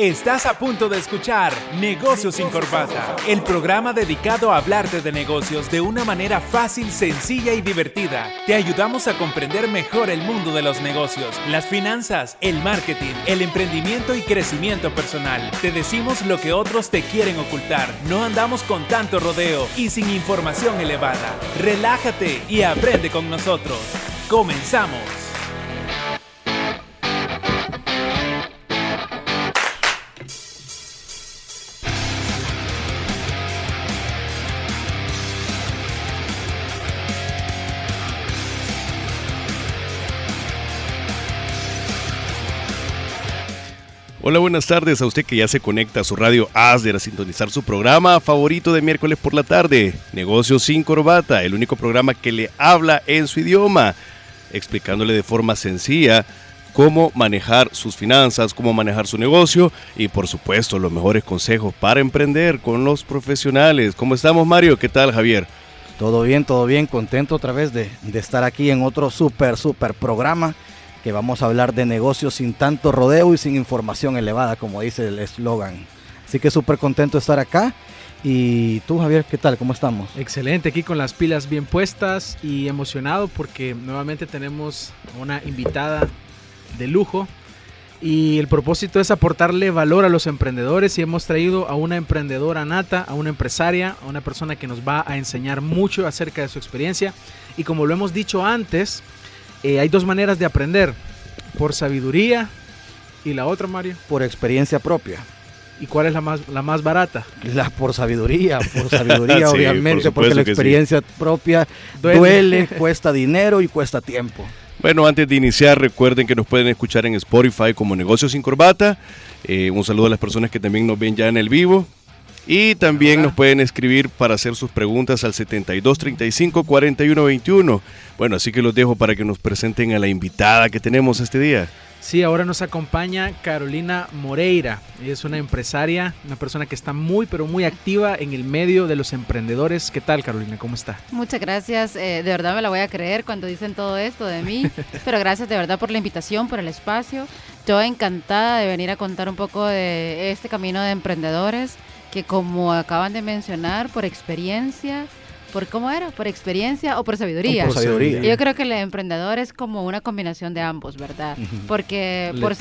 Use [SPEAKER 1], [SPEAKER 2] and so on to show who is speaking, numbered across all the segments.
[SPEAKER 1] Estás a punto de escuchar Negocios sin Corbata, el programa dedicado a hablarte de negocios de una manera fácil, sencilla y divertida. Te ayudamos a comprender mejor el mundo de los negocios, las finanzas, el marketing, el emprendimiento y crecimiento personal. Te decimos lo que otros te quieren ocultar. No andamos con tanto rodeo y sin información elevada. Relájate y aprende con nosotros. Comenzamos.
[SPEAKER 2] Hola, buenas tardes a usted que ya se conecta a su radio ASDER a sintonizar su programa favorito de miércoles por la tarde, Negocios sin Corbata, el único programa que le habla en su idioma, explicándole de forma sencilla cómo manejar sus finanzas, cómo manejar su negocio y por supuesto los mejores consejos para emprender con los profesionales. ¿Cómo estamos Mario? ¿Qué tal Javier?
[SPEAKER 3] Todo bien, todo bien, contento otra vez de, de estar aquí en otro súper, súper programa que vamos a hablar de negocios sin tanto rodeo y sin información elevada, como dice el eslogan. Así que súper contento de estar acá. Y tú, Javier, ¿qué tal? ¿Cómo estamos?
[SPEAKER 4] Excelente, aquí con las pilas bien puestas y emocionado porque nuevamente tenemos una invitada de lujo. Y el propósito es aportarle valor a los emprendedores y hemos traído a una emprendedora nata, a una empresaria, a una persona que nos va a enseñar mucho acerca de su experiencia. Y como lo hemos dicho antes, eh, hay dos maneras de aprender, por sabiduría y la otra, Mario.
[SPEAKER 3] Por experiencia propia.
[SPEAKER 4] ¿Y cuál es la más, la más barata?
[SPEAKER 3] La por sabiduría, por sabiduría obviamente, porque la experiencia propia duele. cuesta dinero y cuesta tiempo.
[SPEAKER 2] Bueno, antes de iniciar, recuerden que nos pueden escuchar en Spotify como Negocios sin Corbata. Eh, un saludo a las personas que también nos ven ya en el vivo. Y también nos pueden escribir para hacer sus preguntas al 72 35 41 21. Bueno, así que los dejo para que nos presenten a la invitada que tenemos este día.
[SPEAKER 4] Sí, ahora nos acompaña Carolina Moreira. Ella es una empresaria, una persona que está muy, pero muy activa en el medio de los emprendedores. ¿Qué tal, Carolina? ¿Cómo está?
[SPEAKER 5] Muchas gracias. Eh, de verdad me la voy a creer cuando dicen todo esto de mí. pero gracias de verdad por la invitación, por el espacio. Yo encantada de venir a contar un poco de este camino de emprendedores que como acaban de mencionar, por experiencia, ¿Por cómo era? ¿Por experiencia o por sabiduría?
[SPEAKER 3] Por sabiduría.
[SPEAKER 5] Yo creo que el emprendedor es como una combinación de ambos, ¿verdad? Porque por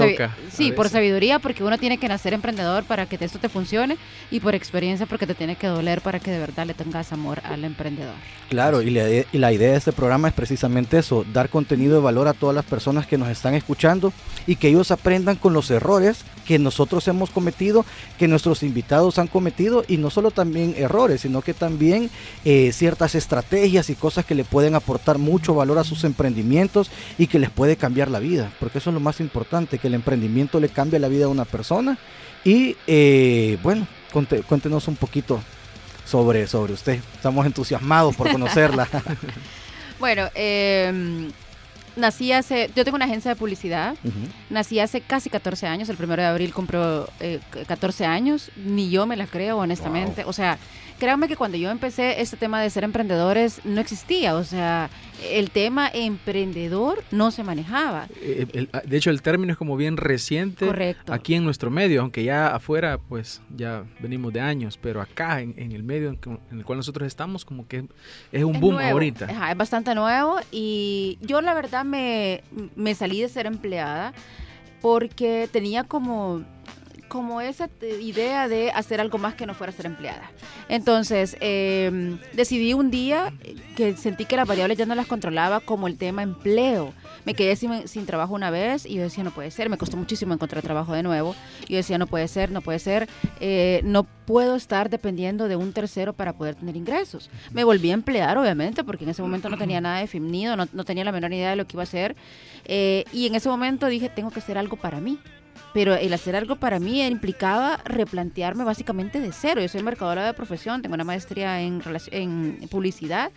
[SPEAKER 5] sí, por sabiduría porque uno tiene que nacer emprendedor para que esto te funcione y por experiencia porque te tiene que doler para que de verdad le tengas amor al emprendedor.
[SPEAKER 3] Claro, y, y la idea de este programa es precisamente eso, dar contenido de valor a todas las personas que nos están escuchando y que ellos aprendan con los errores que nosotros hemos cometido, que nuestros invitados han cometido y no solo también errores, sino que también eh, ciertas estrategias y cosas que le pueden aportar mucho valor a sus emprendimientos y que les puede cambiar la vida, porque eso es lo más importante, que el emprendimiento le cambie la vida a una persona. Y eh, bueno, cuéntenos un poquito sobre, sobre usted. Estamos entusiasmados por conocerla.
[SPEAKER 5] bueno, eh, nací hace, yo tengo una agencia de publicidad, nací hace casi 14 años, el primero de abril cumplo 14 años, ni yo me la creo honestamente, o sea, créanme que cuando yo empecé este tema de ser emprendedores no existía, o sea, el tema emprendedor no se manejaba.
[SPEAKER 4] Eh, ah, de hecho, el término es como bien reciente aquí en nuestro medio, aunque ya afuera pues ya venimos de años, pero acá en, el medio en, el cual nosotros estamos como que es un boom ahorita.
[SPEAKER 5] es bastante nuevo y yo la verdad me, me salí de ser empleada porque tenía como como esa idea de hacer algo más que no fuera ser empleada. Entonces, em, decidí un día que sentí que las variables ya no las controlaba como el tema empleo. Me quedé sin, trabajo una vez y yo decía, no puede ser, me costó muchísimo encontrar trabajo de nuevo. Yo decía, no puede ser, no puede ser, eh, no puedo estar dependiendo de un tercero para poder tener ingresos. Me volví a emplear, obviamente, porque en ese momento no tenía nada definido, no, no tenía la menor idea de lo que iba a hacer. Eh, y en ese momento dije, tengo que hacer algo para mí pero el hacer algo para mí implicaba replantearme básicamente de cero. Yo soy mercadora de profesión, tengo una maestría en, en publicidad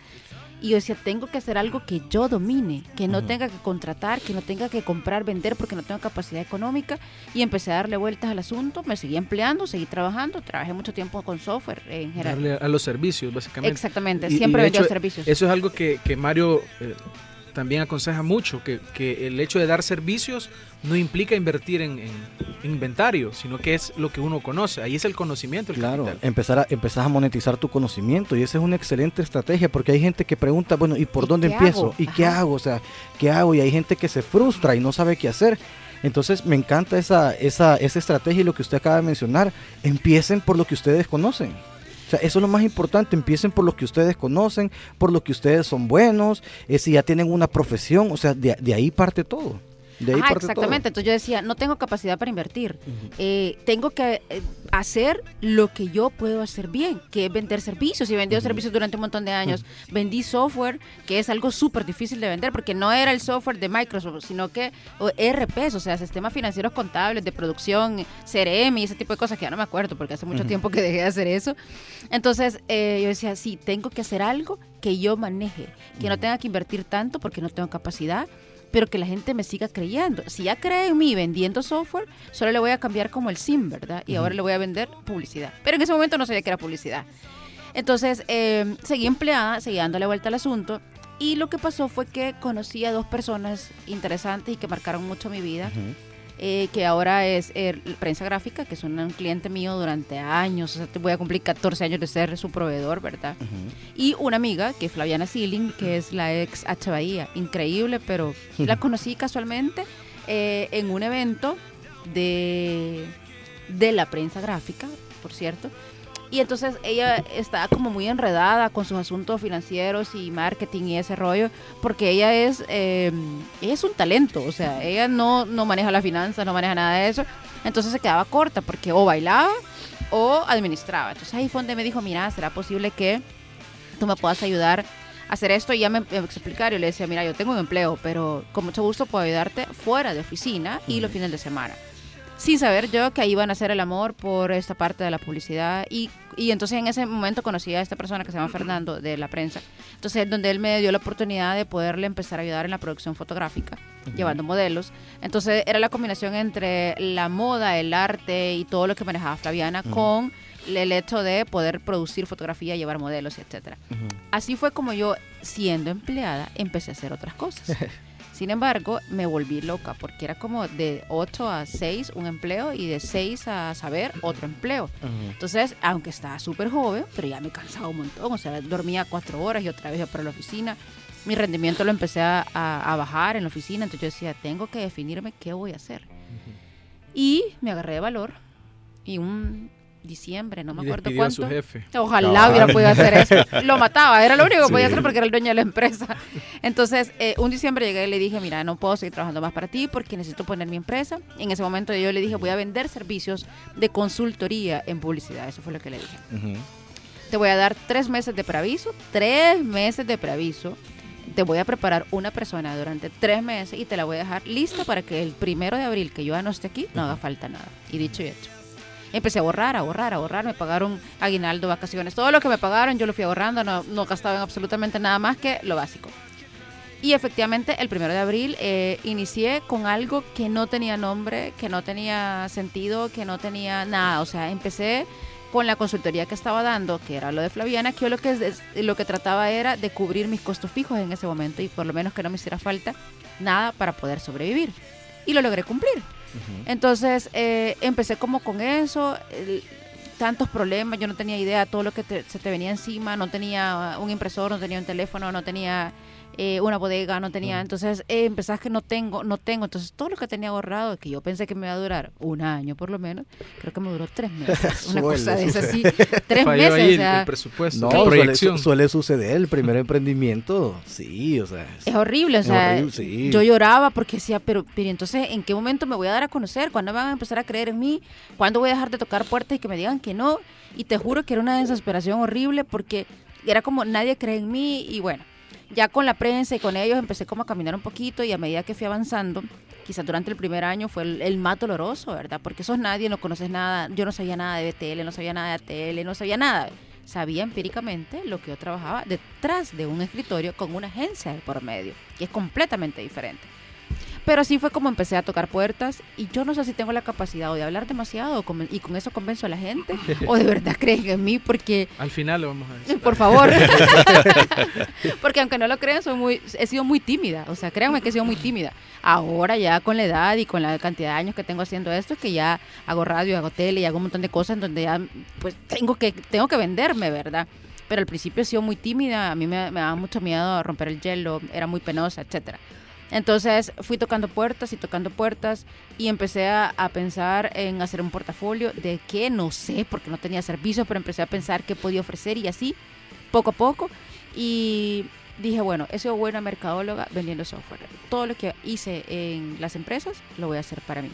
[SPEAKER 5] y yo decía, tengo que hacer algo que yo domine, que no tenga que contratar, que no tenga que comprar, vender porque no tengo capacidad económica. Y empecé a darle vueltas al asunto, me seguí empleando, seguí trabajando, trabajé mucho tiempo con software en general.
[SPEAKER 4] Darle a los servicios, básicamente.
[SPEAKER 5] Exactamente, siempre vendía servicios.
[SPEAKER 4] Eso es algo que, que Mario... Eh, también aconseja mucho que, que el hecho de dar servicios no implica invertir en, en inventario, sino que es lo que uno conoce. Ahí es el conocimiento. El
[SPEAKER 3] Claro,
[SPEAKER 4] capital.
[SPEAKER 3] empezar a, empezás a monetizar tu conocimiento y esa es una excelente estrategia porque hay gente que pregunta, bueno, ¿y por
[SPEAKER 5] ¿Y
[SPEAKER 3] dónde empiezo?
[SPEAKER 5] hago?
[SPEAKER 3] ¿Y qué hago? O sea, ¿qué hago? Y hay gente que se frustra y no sabe qué hacer. Entonces me encanta esa, esa, esa estrategia y lo que usted acaba de mencionar. Empiecen por lo que ustedes conocen. Sea, eso es lo más importante. Empiecen por lo que ustedes conocen, por lo que ustedes son buenos, eh, si ya tienen una profesión. O sea, de, de ahí parte todo. De ahí parte
[SPEAKER 5] exactamente. Entonces yo decía, no tengo capacidad para invertir. Eh, tengo que eh, hacer lo que yo puedo hacer bien, que es vender servicios. Y he vendido servicios durante un montón de años. Vendí software, que es algo súper difícil de vender, porque no era el software de Microsoft, sino que o ERPs, o sea, sistemas financieros contables de producción, CRM y ese tipo de cosas que ya no me acuerdo, porque hace mucho tiempo que dejé de hacer eso. Entonces eh, yo decía, sí, tengo que hacer algo que yo maneje, que no tenga que invertir tanto porque no tengo capacidad pero que la gente me siga creyendo. Si ya cree en mí vendiendo software, solo le voy a cambiar como el SIM, ¿verdad? Y ahora le voy a vender publicidad. Pero en ese momento no sabía que era publicidad. Entonces, eh, seguí empleada, seguí dándole vuelta al asunto. Y lo que pasó fue que conocí a dos personas interesantes y que marcaron mucho mi vida. Eh, que ahora es eh, Prensa Gráfica, que es un, un cliente mío durante años. O sea, te voy a cumplir 14 años de ser su proveedor, ¿verdad? Y una amiga, que es Flaviana Sealing, que es la ex H. Bahía. Increíble, pero la conocí casualmente eh, en un evento de, de la prensa gráfica, por cierto. Y entonces ella está como muy enredada con sus asuntos financieros y marketing y ese rollo, porque ella es, eh, ella es un talento, o sea, ella no, no maneja las finanzas, no maneja nada de eso. Entonces se quedaba corta, porque o bailaba o administraba. Entonces ahí fue donde me dijo, mira, ¿será posible que tú me puedas ayudar a hacer esto? Y ya me me explicar, yo le decía, mira, yo tengo un empleo, pero con mucho gusto puedo ayudarte fuera de oficina y los fines de semana sin saber yo que ahí iban a hacer el amor por esta parte de la publicidad. Y, y entonces en ese momento conocí a esta persona que se llama Fernando de la prensa. Entonces donde él me dio la oportunidad de poderle empezar a ayudar en la producción fotográfica llevando modelos. Entonces era la combinación entre la moda el arte y todo lo que manejaba Flaviana con el hecho de poder producir fotografía llevar modelos etcétera. Así fue como yo siendo empleada empecé a hacer otras cosas sin embargo, me volví loca porque era como de 8 a 6 un empleo y de 6 a saber otro empleo. Entonces, aunque estaba súper joven, pero ya me cansaba un montón. O sea, dormía 4 horas y otra vez iba para la oficina. Mi rendimiento lo empecé a, a- a bajar en la oficina. Entonces yo decía, tengo que definirme qué voy a hacer. Y me agarré de valor. Y un diciembre, no me
[SPEAKER 4] Y
[SPEAKER 5] acuerdo
[SPEAKER 4] despidió a
[SPEAKER 5] cuánto.
[SPEAKER 4] su jefe.
[SPEAKER 5] Ojalá
[SPEAKER 3] Cabal.
[SPEAKER 5] hubiera podido hacer eso. Lo mataba, era lo único que podía
[SPEAKER 3] Sí.
[SPEAKER 5] hacer porque era el dueño de la empresa. Entonces, eh, un diciembre llegué y le dije, mira, no puedo seguir trabajando más para ti porque necesito poner mi empresa. En ese momento yo le dije, voy a vender servicios de consultoría en publicidad. Eso fue lo que le dije. Te voy a dar tres meses de preaviso, tres meses de preaviso. Te voy a preparar una persona durante tres meses y te la voy a dejar lista para que el primero de abril, que yo ya no esté aquí, no haga falta nada. Y dicho y hecho. Empecé a borrar, a borrar, a borrar. Me pagaron aguinaldo, vacaciones. Todo lo que me pagaron yo lo fui ahorrando. No, no gastaba en absolutamente nada más que lo básico. Y efectivamente, el primero de abril eh, inicié con algo que no tenía nombre, que no tenía sentido, que no tenía nada. O sea, empecé con la consultoría que estaba dando, que era lo de Flaviana, que yo lo que, lo que trataba era de cubrir mis costos fijos en ese momento y por lo menos que no me hiciera falta nada para poder sobrevivir. Y lo logré cumplir. Entonces eh, empecé como con eso, tantos problemas, yo no tenía idea, todo lo que te- se te venía encima, no tenía un impresor, no tenía un teléfono, no tenía eh, una bodega, no tenía, entonces eh, empezás que no tengo, no tengo, entonces todo lo que tenía ahorrado, que yo pensé que me iba a durar un año por lo menos, creo que me duró tres meses, una
[SPEAKER 3] Suele
[SPEAKER 5] cosa de esas, sí,
[SPEAKER 3] suceder.
[SPEAKER 5] tres
[SPEAKER 4] Falló
[SPEAKER 5] meses,
[SPEAKER 4] ahí
[SPEAKER 5] o
[SPEAKER 4] el-
[SPEAKER 5] sea,
[SPEAKER 4] el presupuesto,
[SPEAKER 3] No,
[SPEAKER 4] la
[SPEAKER 3] suele,
[SPEAKER 4] proyección.
[SPEAKER 3] su- suele suceder. El primer emprendimiento, sí, o sea. es-
[SPEAKER 5] Es horrible, o
[SPEAKER 3] Es
[SPEAKER 5] sea,
[SPEAKER 3] horrible, sí.
[SPEAKER 5] yo lloraba porque decía, pero, pero entonces, ¿en qué momento me voy a dar a conocer? ¿Cuándo van a empezar a creer en mí? ¿Cuándo voy a dejar de tocar puertas y que me digan que no? Y te juro que era una desesperación horrible porque era como nadie cree en mí y bueno, ya con la prensa y con ellos empecé como a caminar un poquito y a medida que fui avanzando, quizás durante el primer año fue el, el más doloroso, ¿verdad? Porque sos nadie, no conoces nada, yo no sabía nada de BTL, no sabía nada de ATL, no sabía nada. Sabía empíricamente lo que yo trabajaba detrás de un escritorio con una agencia por medio, que es completamente diferente. Pero así fue como empecé a tocar puertas y yo no sé si tengo la capacidad o de hablar demasiado y con eso convenzo a la gente o de verdad creen en mí porque
[SPEAKER 4] Al final lo vamos a decir.
[SPEAKER 5] por favor. Porque aunque no lo crean, soy muy, he sido muy tímida. O sea, créanme que he sido muy tímida. Ahora ya con la edad y con la cantidad de años que tengo haciendo esto, que ya hago radio, hago tele y hago un montón de cosas en donde ya pues tengo que, tengo que venderme, ¿verdad? Pero al principio he sido muy tímida, a mí me, me daba mucho miedo romper el hielo, era muy penosa, etcétera. Entonces fui tocando puertas y tocando puertas y empecé a, a pensar en hacer un portafolio de qué, no sé, porque no tenía servicio, pero empecé a pensar qué podía ofrecer y así, poco a poco. Y dije, bueno, he sido buena mercadóloga vendiendo software. Todo lo que hice en las empresas lo voy a hacer para mí.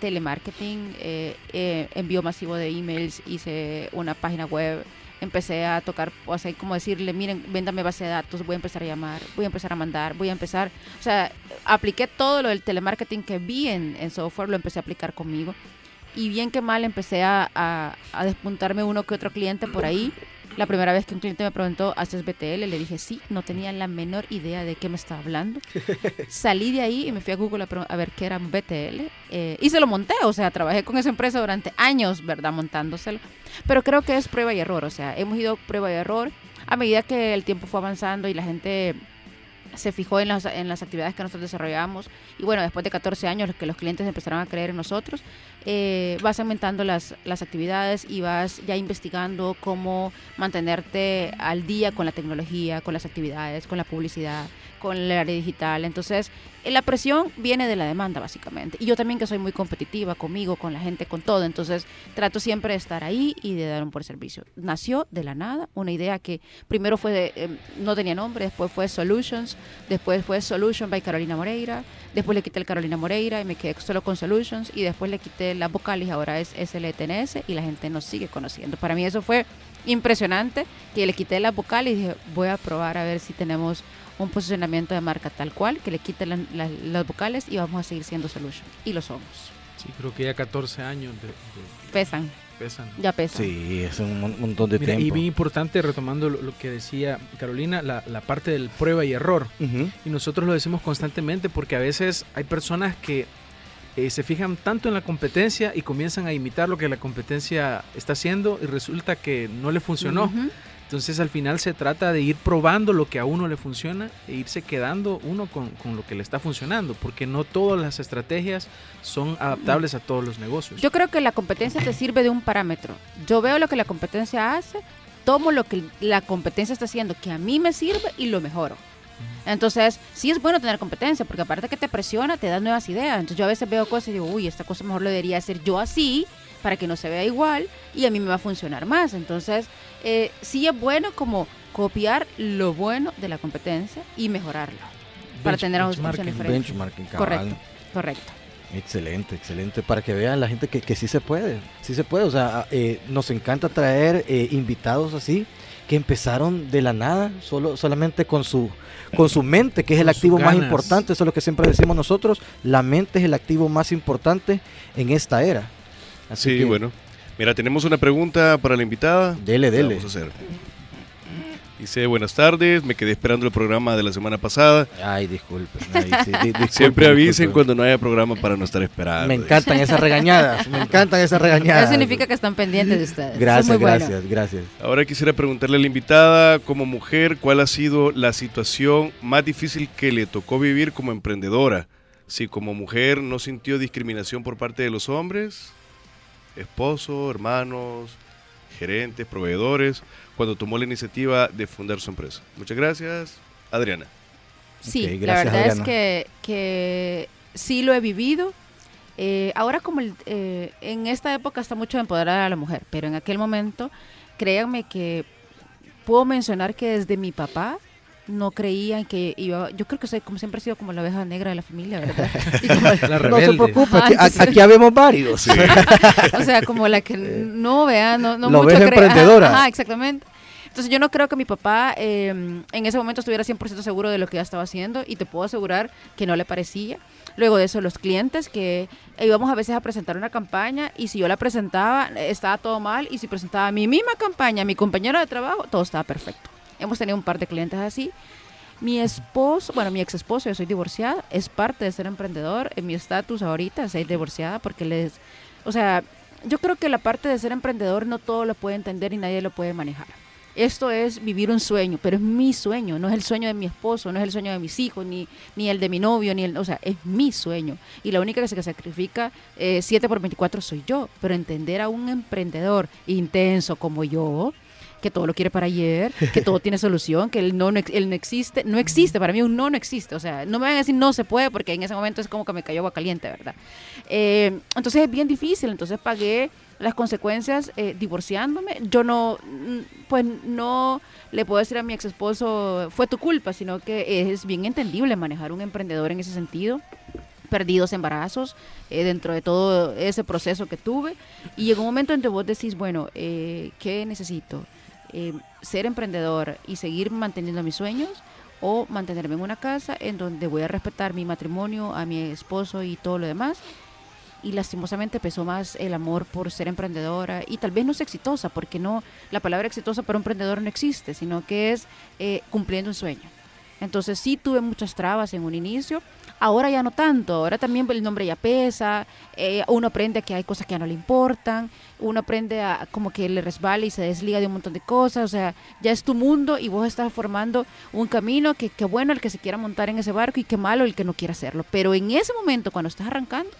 [SPEAKER 5] Telemarketing, eh, eh, envío masivo de emails, hice una página web, empecé a tocar, o sea, como decirle, miren, véndame base de datos, voy a empezar a llamar, voy a empezar a mandar, voy a empezar, o sea, apliqué todo lo del telemarketing que vi en, en software, lo empecé a aplicar conmigo. Y bien que mal empecé a, a, a despuntarme uno que otro cliente por ahí. La primera vez que un cliente me preguntó, ¿haces BTL? Le dije sí, no tenía la menor idea de qué me estaba hablando. Salí de ahí y me fui a Google a, ver qué era un BTL. eh, y se lo monté, o sea, trabajé con esa empresa durante años, ¿verdad? Montándoselo. Pero creo que es prueba y error, o sea, hemos ido prueba y error a medida que el tiempo fue avanzando y la gente se fijó en las, en las actividades que nosotros desarrollamos. Y bueno, después de 14 años que los clientes empezaron a creer en nosotros, eh, vas aumentando las, las actividades y vas ya investigando cómo mantenerte al día con la tecnología, con las actividades, con la publicidad, con el área digital. Entonces, eh, la presión viene de la demanda, básicamente. Y yo también que soy muy competitiva conmigo, con la gente, con todo. Entonces, trato siempre de estar ahí y de dar un buen servicio. Nació de la nada una idea que primero fue, de, eh, no tenía nombre, después fue Solutions, después fue Solution by Carolina Moreira, después le quité el Carolina Moreira y me quedé solo con Solutions y después le quité las vocales, ahora es SLTNS y la gente nos sigue conociendo. Para mí eso fue impresionante, que le quité las vocales y dije, voy a probar a ver si tenemos un posicionamiento de marca tal cual, que le quite la- la- las vocales y vamos a seguir siendo Solution. Y lo somos.
[SPEAKER 4] Sí, creo que ya 14 años de, de-
[SPEAKER 5] Pesan,
[SPEAKER 4] pesan.
[SPEAKER 5] ya pesan.
[SPEAKER 3] Sí, es un mon- montón de
[SPEAKER 4] Mira, y
[SPEAKER 3] tiempo.
[SPEAKER 4] bien importante, retomando lo, lo que decía Carolina, la, la parte del prueba y error. Y nosotros lo decimos constantemente porque a veces hay personas que eh, se fijan tanto en la competencia y comienzan a imitar lo que la competencia está haciendo y resulta que no le funcionó.
[SPEAKER 5] Ujú.
[SPEAKER 4] Entonces al final se trata de ir probando lo que a uno le funciona e irse quedando uno con, con lo que le está funcionando, porque no todas las estrategias son adaptables a todos los negocios.
[SPEAKER 5] Yo creo que la competencia te sirve de un parámetro. Yo veo lo que la competencia hace, tomo lo que la competencia está haciendo que a mí me sirve y lo mejoro. Entonces, sí es bueno tener competencia, porque aparte que te presiona, te da nuevas ideas. Entonces, yo a veces veo cosas y digo, uy, esta cosa mejor lo debería hacer yo así, para que no se vea igual, y a mí me va a funcionar más. Entonces, eh, sí es bueno como copiar lo bueno de la competencia y mejorarlo, para tener
[SPEAKER 4] benchmarking.
[SPEAKER 5] opciones
[SPEAKER 3] cabal.
[SPEAKER 5] Correcto, correcto.
[SPEAKER 3] Excelente, excelente. Para que vean la gente que, que sí se puede, sí se puede. O sea, eh, nos encanta traer eh, invitados así que empezaron de la nada, solo, solamente con su, con su mente, que es el activo más importante. Eso es lo que siempre decimos nosotros. La mente es el activo más importante en esta era. Así
[SPEAKER 2] Sí,
[SPEAKER 3] que,
[SPEAKER 2] bueno. Mira, tenemos una pregunta para la invitada.
[SPEAKER 3] Dele, dele.
[SPEAKER 2] Vamos a hacer. Dice, buenas tardes, me quedé esperando el programa de la semana pasada.
[SPEAKER 3] Ay, disculpe. ay, sí, di- disculpe,
[SPEAKER 2] Siempre avisen cuando no haya programa para no estar esperando.
[SPEAKER 3] Me encantan esas regañadas, me encantan esas regañadas.
[SPEAKER 5] Eso significa que están pendientes de ustedes. Es
[SPEAKER 3] Gracias,
[SPEAKER 5] bueno.
[SPEAKER 3] gracias, gracias.
[SPEAKER 2] Ahora quisiera preguntarle a la invitada, como mujer, ¿cuál ha sido la situación más difícil que le tocó vivir como emprendedora? Si como mujer no sintió discriminación por parte de los hombres, esposo, hermanos, gerentes, proveedores, cuando tomó la iniciativa de fundar su empresa. Muchas gracias, Adriana.
[SPEAKER 5] Sí, la verdad
[SPEAKER 3] Adriana.
[SPEAKER 5] es que, que sí lo he vivido. Eh, ahora como el- eh, en esta época está mucho de empoderar a la mujer, pero en aquel momento, créanme que puedo mencionar que desde mi papá no creían que iba, yo creo que soy como siempre he sido como la oveja negra de la familia, ¿verdad? Y como-
[SPEAKER 4] La
[SPEAKER 3] No se preocupe,
[SPEAKER 5] Ajá,
[SPEAKER 3] aquí, aquí habemos varios.
[SPEAKER 5] o sea, como la que no vea, no, no
[SPEAKER 3] La
[SPEAKER 5] mucho
[SPEAKER 3] oveja
[SPEAKER 5] cree- ajá,
[SPEAKER 3] emprendedora.
[SPEAKER 5] Ajá, exactamente. Entonces yo no creo que mi papá eh, en ese momento estuviera 100% seguro de lo que ya estaba haciendo y te puedo asegurar que no le parecía. Luego de eso, los clientes que íbamos a veces a presentar una campaña y si yo la presentaba estaba todo mal y si presentaba mi misma campaña, mi compañero de trabajo, todo estaba perfecto. Hemos tenido un par de clientes así. Mi esposo, bueno, mi ex esposo, yo soy divorciada, es parte de ser emprendedor. En mi estatus ahorita, ser divorciada, porque les. O sea, yo creo que la parte de ser emprendedor no todo lo puede entender y nadie lo puede manejar. Esto es vivir un sueño, pero es mi sueño, no es el sueño de mi esposo, no es el sueño de mis hijos, ni, ni el de mi novio, ni el, o sea, es mi sueño. Y la única que se sacrifica eh, 7 por 24 soy yo. Pero entender a un emprendedor intenso como yo, que todo lo quiere para ayer, que todo tiene solución, que el no, no, no existe, no existe, para mí un no no existe, o sea, no me van a decir no se puede porque en ese momento es como que me cayó agua caliente, ¿verdad? Eh, entonces es bien difícil, entonces pagué las consecuencias eh, divorciándome. Yo no, pues no le puedo decir a mi ex esposo, fue tu culpa, sino que es bien entendible manejar un emprendedor en ese sentido perdidos embarazos eh, dentro de todo ese proceso que tuve y llegó un momento en que vos decís, bueno, eh, ¿qué necesito? Eh, ser emprendedor y seguir manteniendo mis sueños o mantenerme en una casa en donde voy a respetar mi matrimonio, a mi esposo y todo lo demás y lastimosamente pesó más el amor por ser emprendedora y tal vez no es exitosa, porque no, la palabra exitosa para un emprendedor no existe, sino que es eh, cumpliendo un sueño. Entonces sí tuve muchas trabas en un inicio, ahora ya no tanto, ahora también el nombre ya pesa, eh, uno aprende que hay cosas que ya no le importan, uno aprende a como que le resbala y se desliga de un montón de cosas, o sea, ya es tu mundo y vos estás formando un camino que, qué bueno el que se quiera montar en ese barco y qué malo el que no quiera hacerlo, pero en ese momento cuando estás arrancando,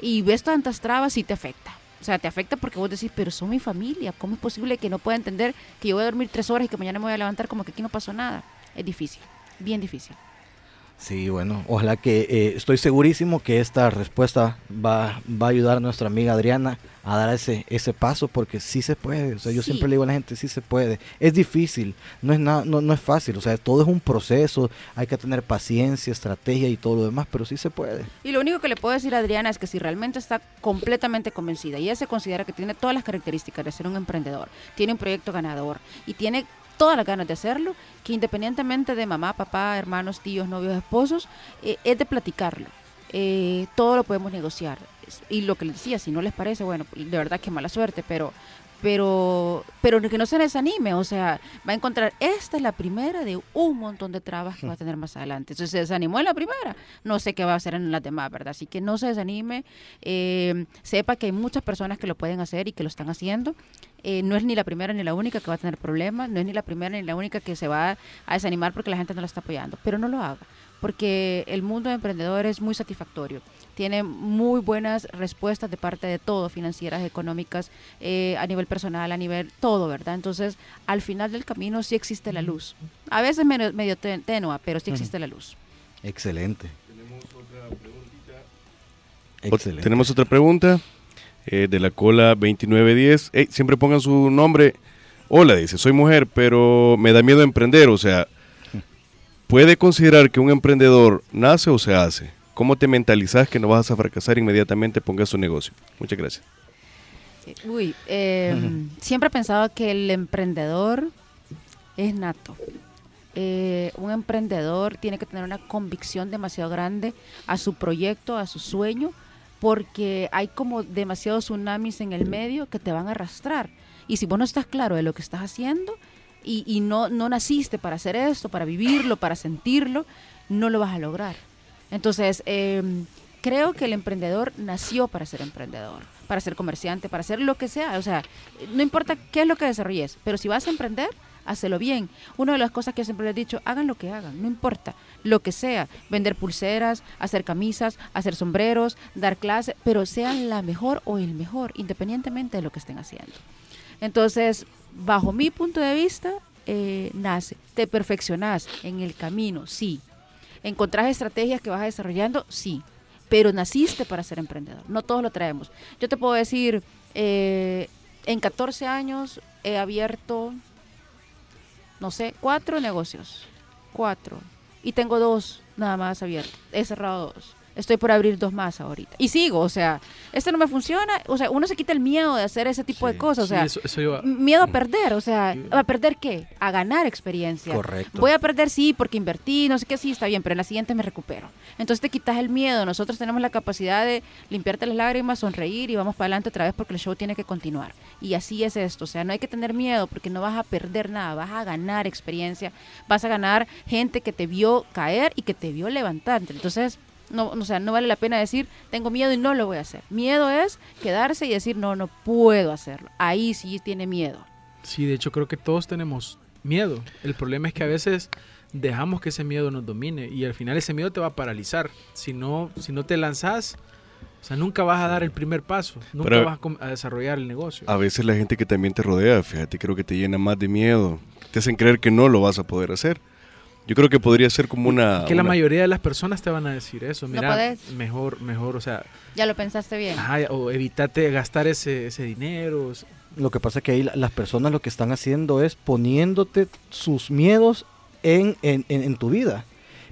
[SPEAKER 5] y ves tantas trabas y te afecta. O sea, te afecta porque vos decís, pero son mi familia, ¿cómo es posible que no pueda entender que yo voy a dormir tres horas y que mañana me voy a levantar como que aquí no pasó nada? Es difícil, bien difícil.
[SPEAKER 3] Sí, bueno, ojalá que eh, estoy segurísimo que esta respuesta va, va a ayudar a nuestra amiga Adriana a dar ese, ese paso porque sí se puede. O sea, yo
[SPEAKER 5] Sí.
[SPEAKER 3] siempre le digo a la gente, sí se puede. Es difícil, no es, nada, no, no es fácil. O sea, todo es un proceso, hay que tener paciencia, estrategia y todo lo demás, pero sí se puede.
[SPEAKER 5] Y lo único que le puedo decir a Adriana es que si realmente está completamente convencida y ella se considera que tiene todas las características de ser un emprendedor, tiene un proyecto ganador y tiene todas las ganas de hacerlo, que independientemente de mamá, papá, hermanos, tíos, novios, esposos, eh, es de platicarlo. Eh, todo lo podemos negociar. Y lo que les decía, si no les parece, bueno, de verdad que mala suerte, pero pero pero que no se desanime, o sea, va a encontrar, esta es la primera de un montón de trabas que va a tener más adelante. Entonces se desanimó en la primera, no sé qué va a hacer en las demás, ¿verdad? Así que no se desanime, eh, sepa que hay muchas personas que lo pueden hacer y que lo están haciendo. Eh, no es ni la primera ni la única que va a tener problemas, no es ni la primera ni la única que se va a desanimar porque la gente no la está apoyando, pero no lo haga, porque el mundo de emprendedores es muy satisfactorio, tiene muy buenas respuestas de parte de todo, financieras, económicas, eh, a nivel personal, a nivel todo, ¿verdad? Entonces, al final del camino sí existe la luz, a veces medio, medio ten- tenua, pero sí existe la luz.
[SPEAKER 3] Excelente.
[SPEAKER 2] Ot- Tenemos otra pregunta eh, de la cola 2910. Ey, siempre pongan su nombre. Hola, dice, soy mujer, pero me da miedo emprender. O sea, ¿puede considerar que un emprendedor nace o se hace? ¿Cómo te mentalizas que no vas a fracasar inmediatamente pongas su negocio? Muchas gracias.
[SPEAKER 5] Eh, Uy, eh, siempre he pensado que el emprendedor es nato. Eh, un emprendedor tiene que tener una convicción demasiado grande a su proyecto, a su sueño, porque hay como demasiados tsunamis en el medio que te van a arrastrar. Y si vos no estás claro de lo que estás haciendo y, y no, no naciste para hacer esto, para vivirlo, para sentirlo, no lo vas a lograr. Entonces, eh, creo que el emprendedor nació para ser emprendedor, para ser comerciante, para hacer lo que sea. O sea, no importa qué es lo que desarrolles, pero si vas a emprender, hazlo bien. Una de las cosas que siempre les he dicho, hagan lo que hagan, no importa, lo que sea. Vender pulseras, hacer camisas, hacer sombreros, dar clases, pero sean la mejor o el mejor, independientemente de lo que estén haciendo. Entonces, bajo mi punto de vista, eh, nace. Te perfeccionás en el camino, sí. Encontrás estrategias que vas desarrollando, sí. Pero naciste para ser emprendedor. No todos lo traemos. Yo te puedo decir, eh, en 14 años he abierto, no sé, cuatro negocios. Cuatro. Y tengo dos nada más abiertos. He cerrado dos. Estoy por abrir dos más ahorita. Y sigo, o sea, este no me funciona. O sea, uno se quita el miedo de hacer ese tipo de cosas. O sea,
[SPEAKER 4] eso,
[SPEAKER 5] miedo a perder. O sea, ¿a perder qué? A ganar experiencia.
[SPEAKER 3] Correcto.
[SPEAKER 5] Voy a perder, sí, porque invertí, no sé qué, sí, está bien, pero en la siguiente me recupero. Entonces te quitas el miedo. Nosotros tenemos la capacidad de limpiarte las lágrimas, sonreír y vamos para adelante otra vez porque el show tiene que continuar. Y así es esto. O sea, no hay que tener miedo porque no vas a perder nada, vas a ganar experiencia, vas a ganar gente que te vio caer y que te vio levantarte. Entonces, no, o sea, no vale la pena decir, tengo miedo y no lo voy a hacer. Miedo es quedarse y decir, no, no puedo hacerlo. Ahí sí tiene miedo.
[SPEAKER 4] Sí, de hecho creo que todos tenemos miedo. El problema es que a veces dejamos que ese miedo nos domine y al final ese miedo te va a paralizar. Si no, si no te lanzas, o sea, nunca vas a dar el primer paso, nunca
[SPEAKER 2] Pero-
[SPEAKER 4] vas a, a desarrollar el negocio.
[SPEAKER 2] A veces la gente que también te rodea, fíjate, creo que te llena más de miedo. Te hacen creer que no lo vas a poder hacer. Yo creo que podría ser como una...
[SPEAKER 4] que la
[SPEAKER 2] una-
[SPEAKER 4] mayoría de las personas te van a decir eso.
[SPEAKER 5] No
[SPEAKER 4] Mira,
[SPEAKER 5] podés.
[SPEAKER 4] mejor, mejor, o sea,
[SPEAKER 5] Ya lo pensaste bien.
[SPEAKER 4] ajá, o evítate gastar ese, ese dinero. o sea,
[SPEAKER 3] Lo que pasa es que ahí la- las personas lo que están haciendo es poniéndote sus miedos en, en, en- en tu vida.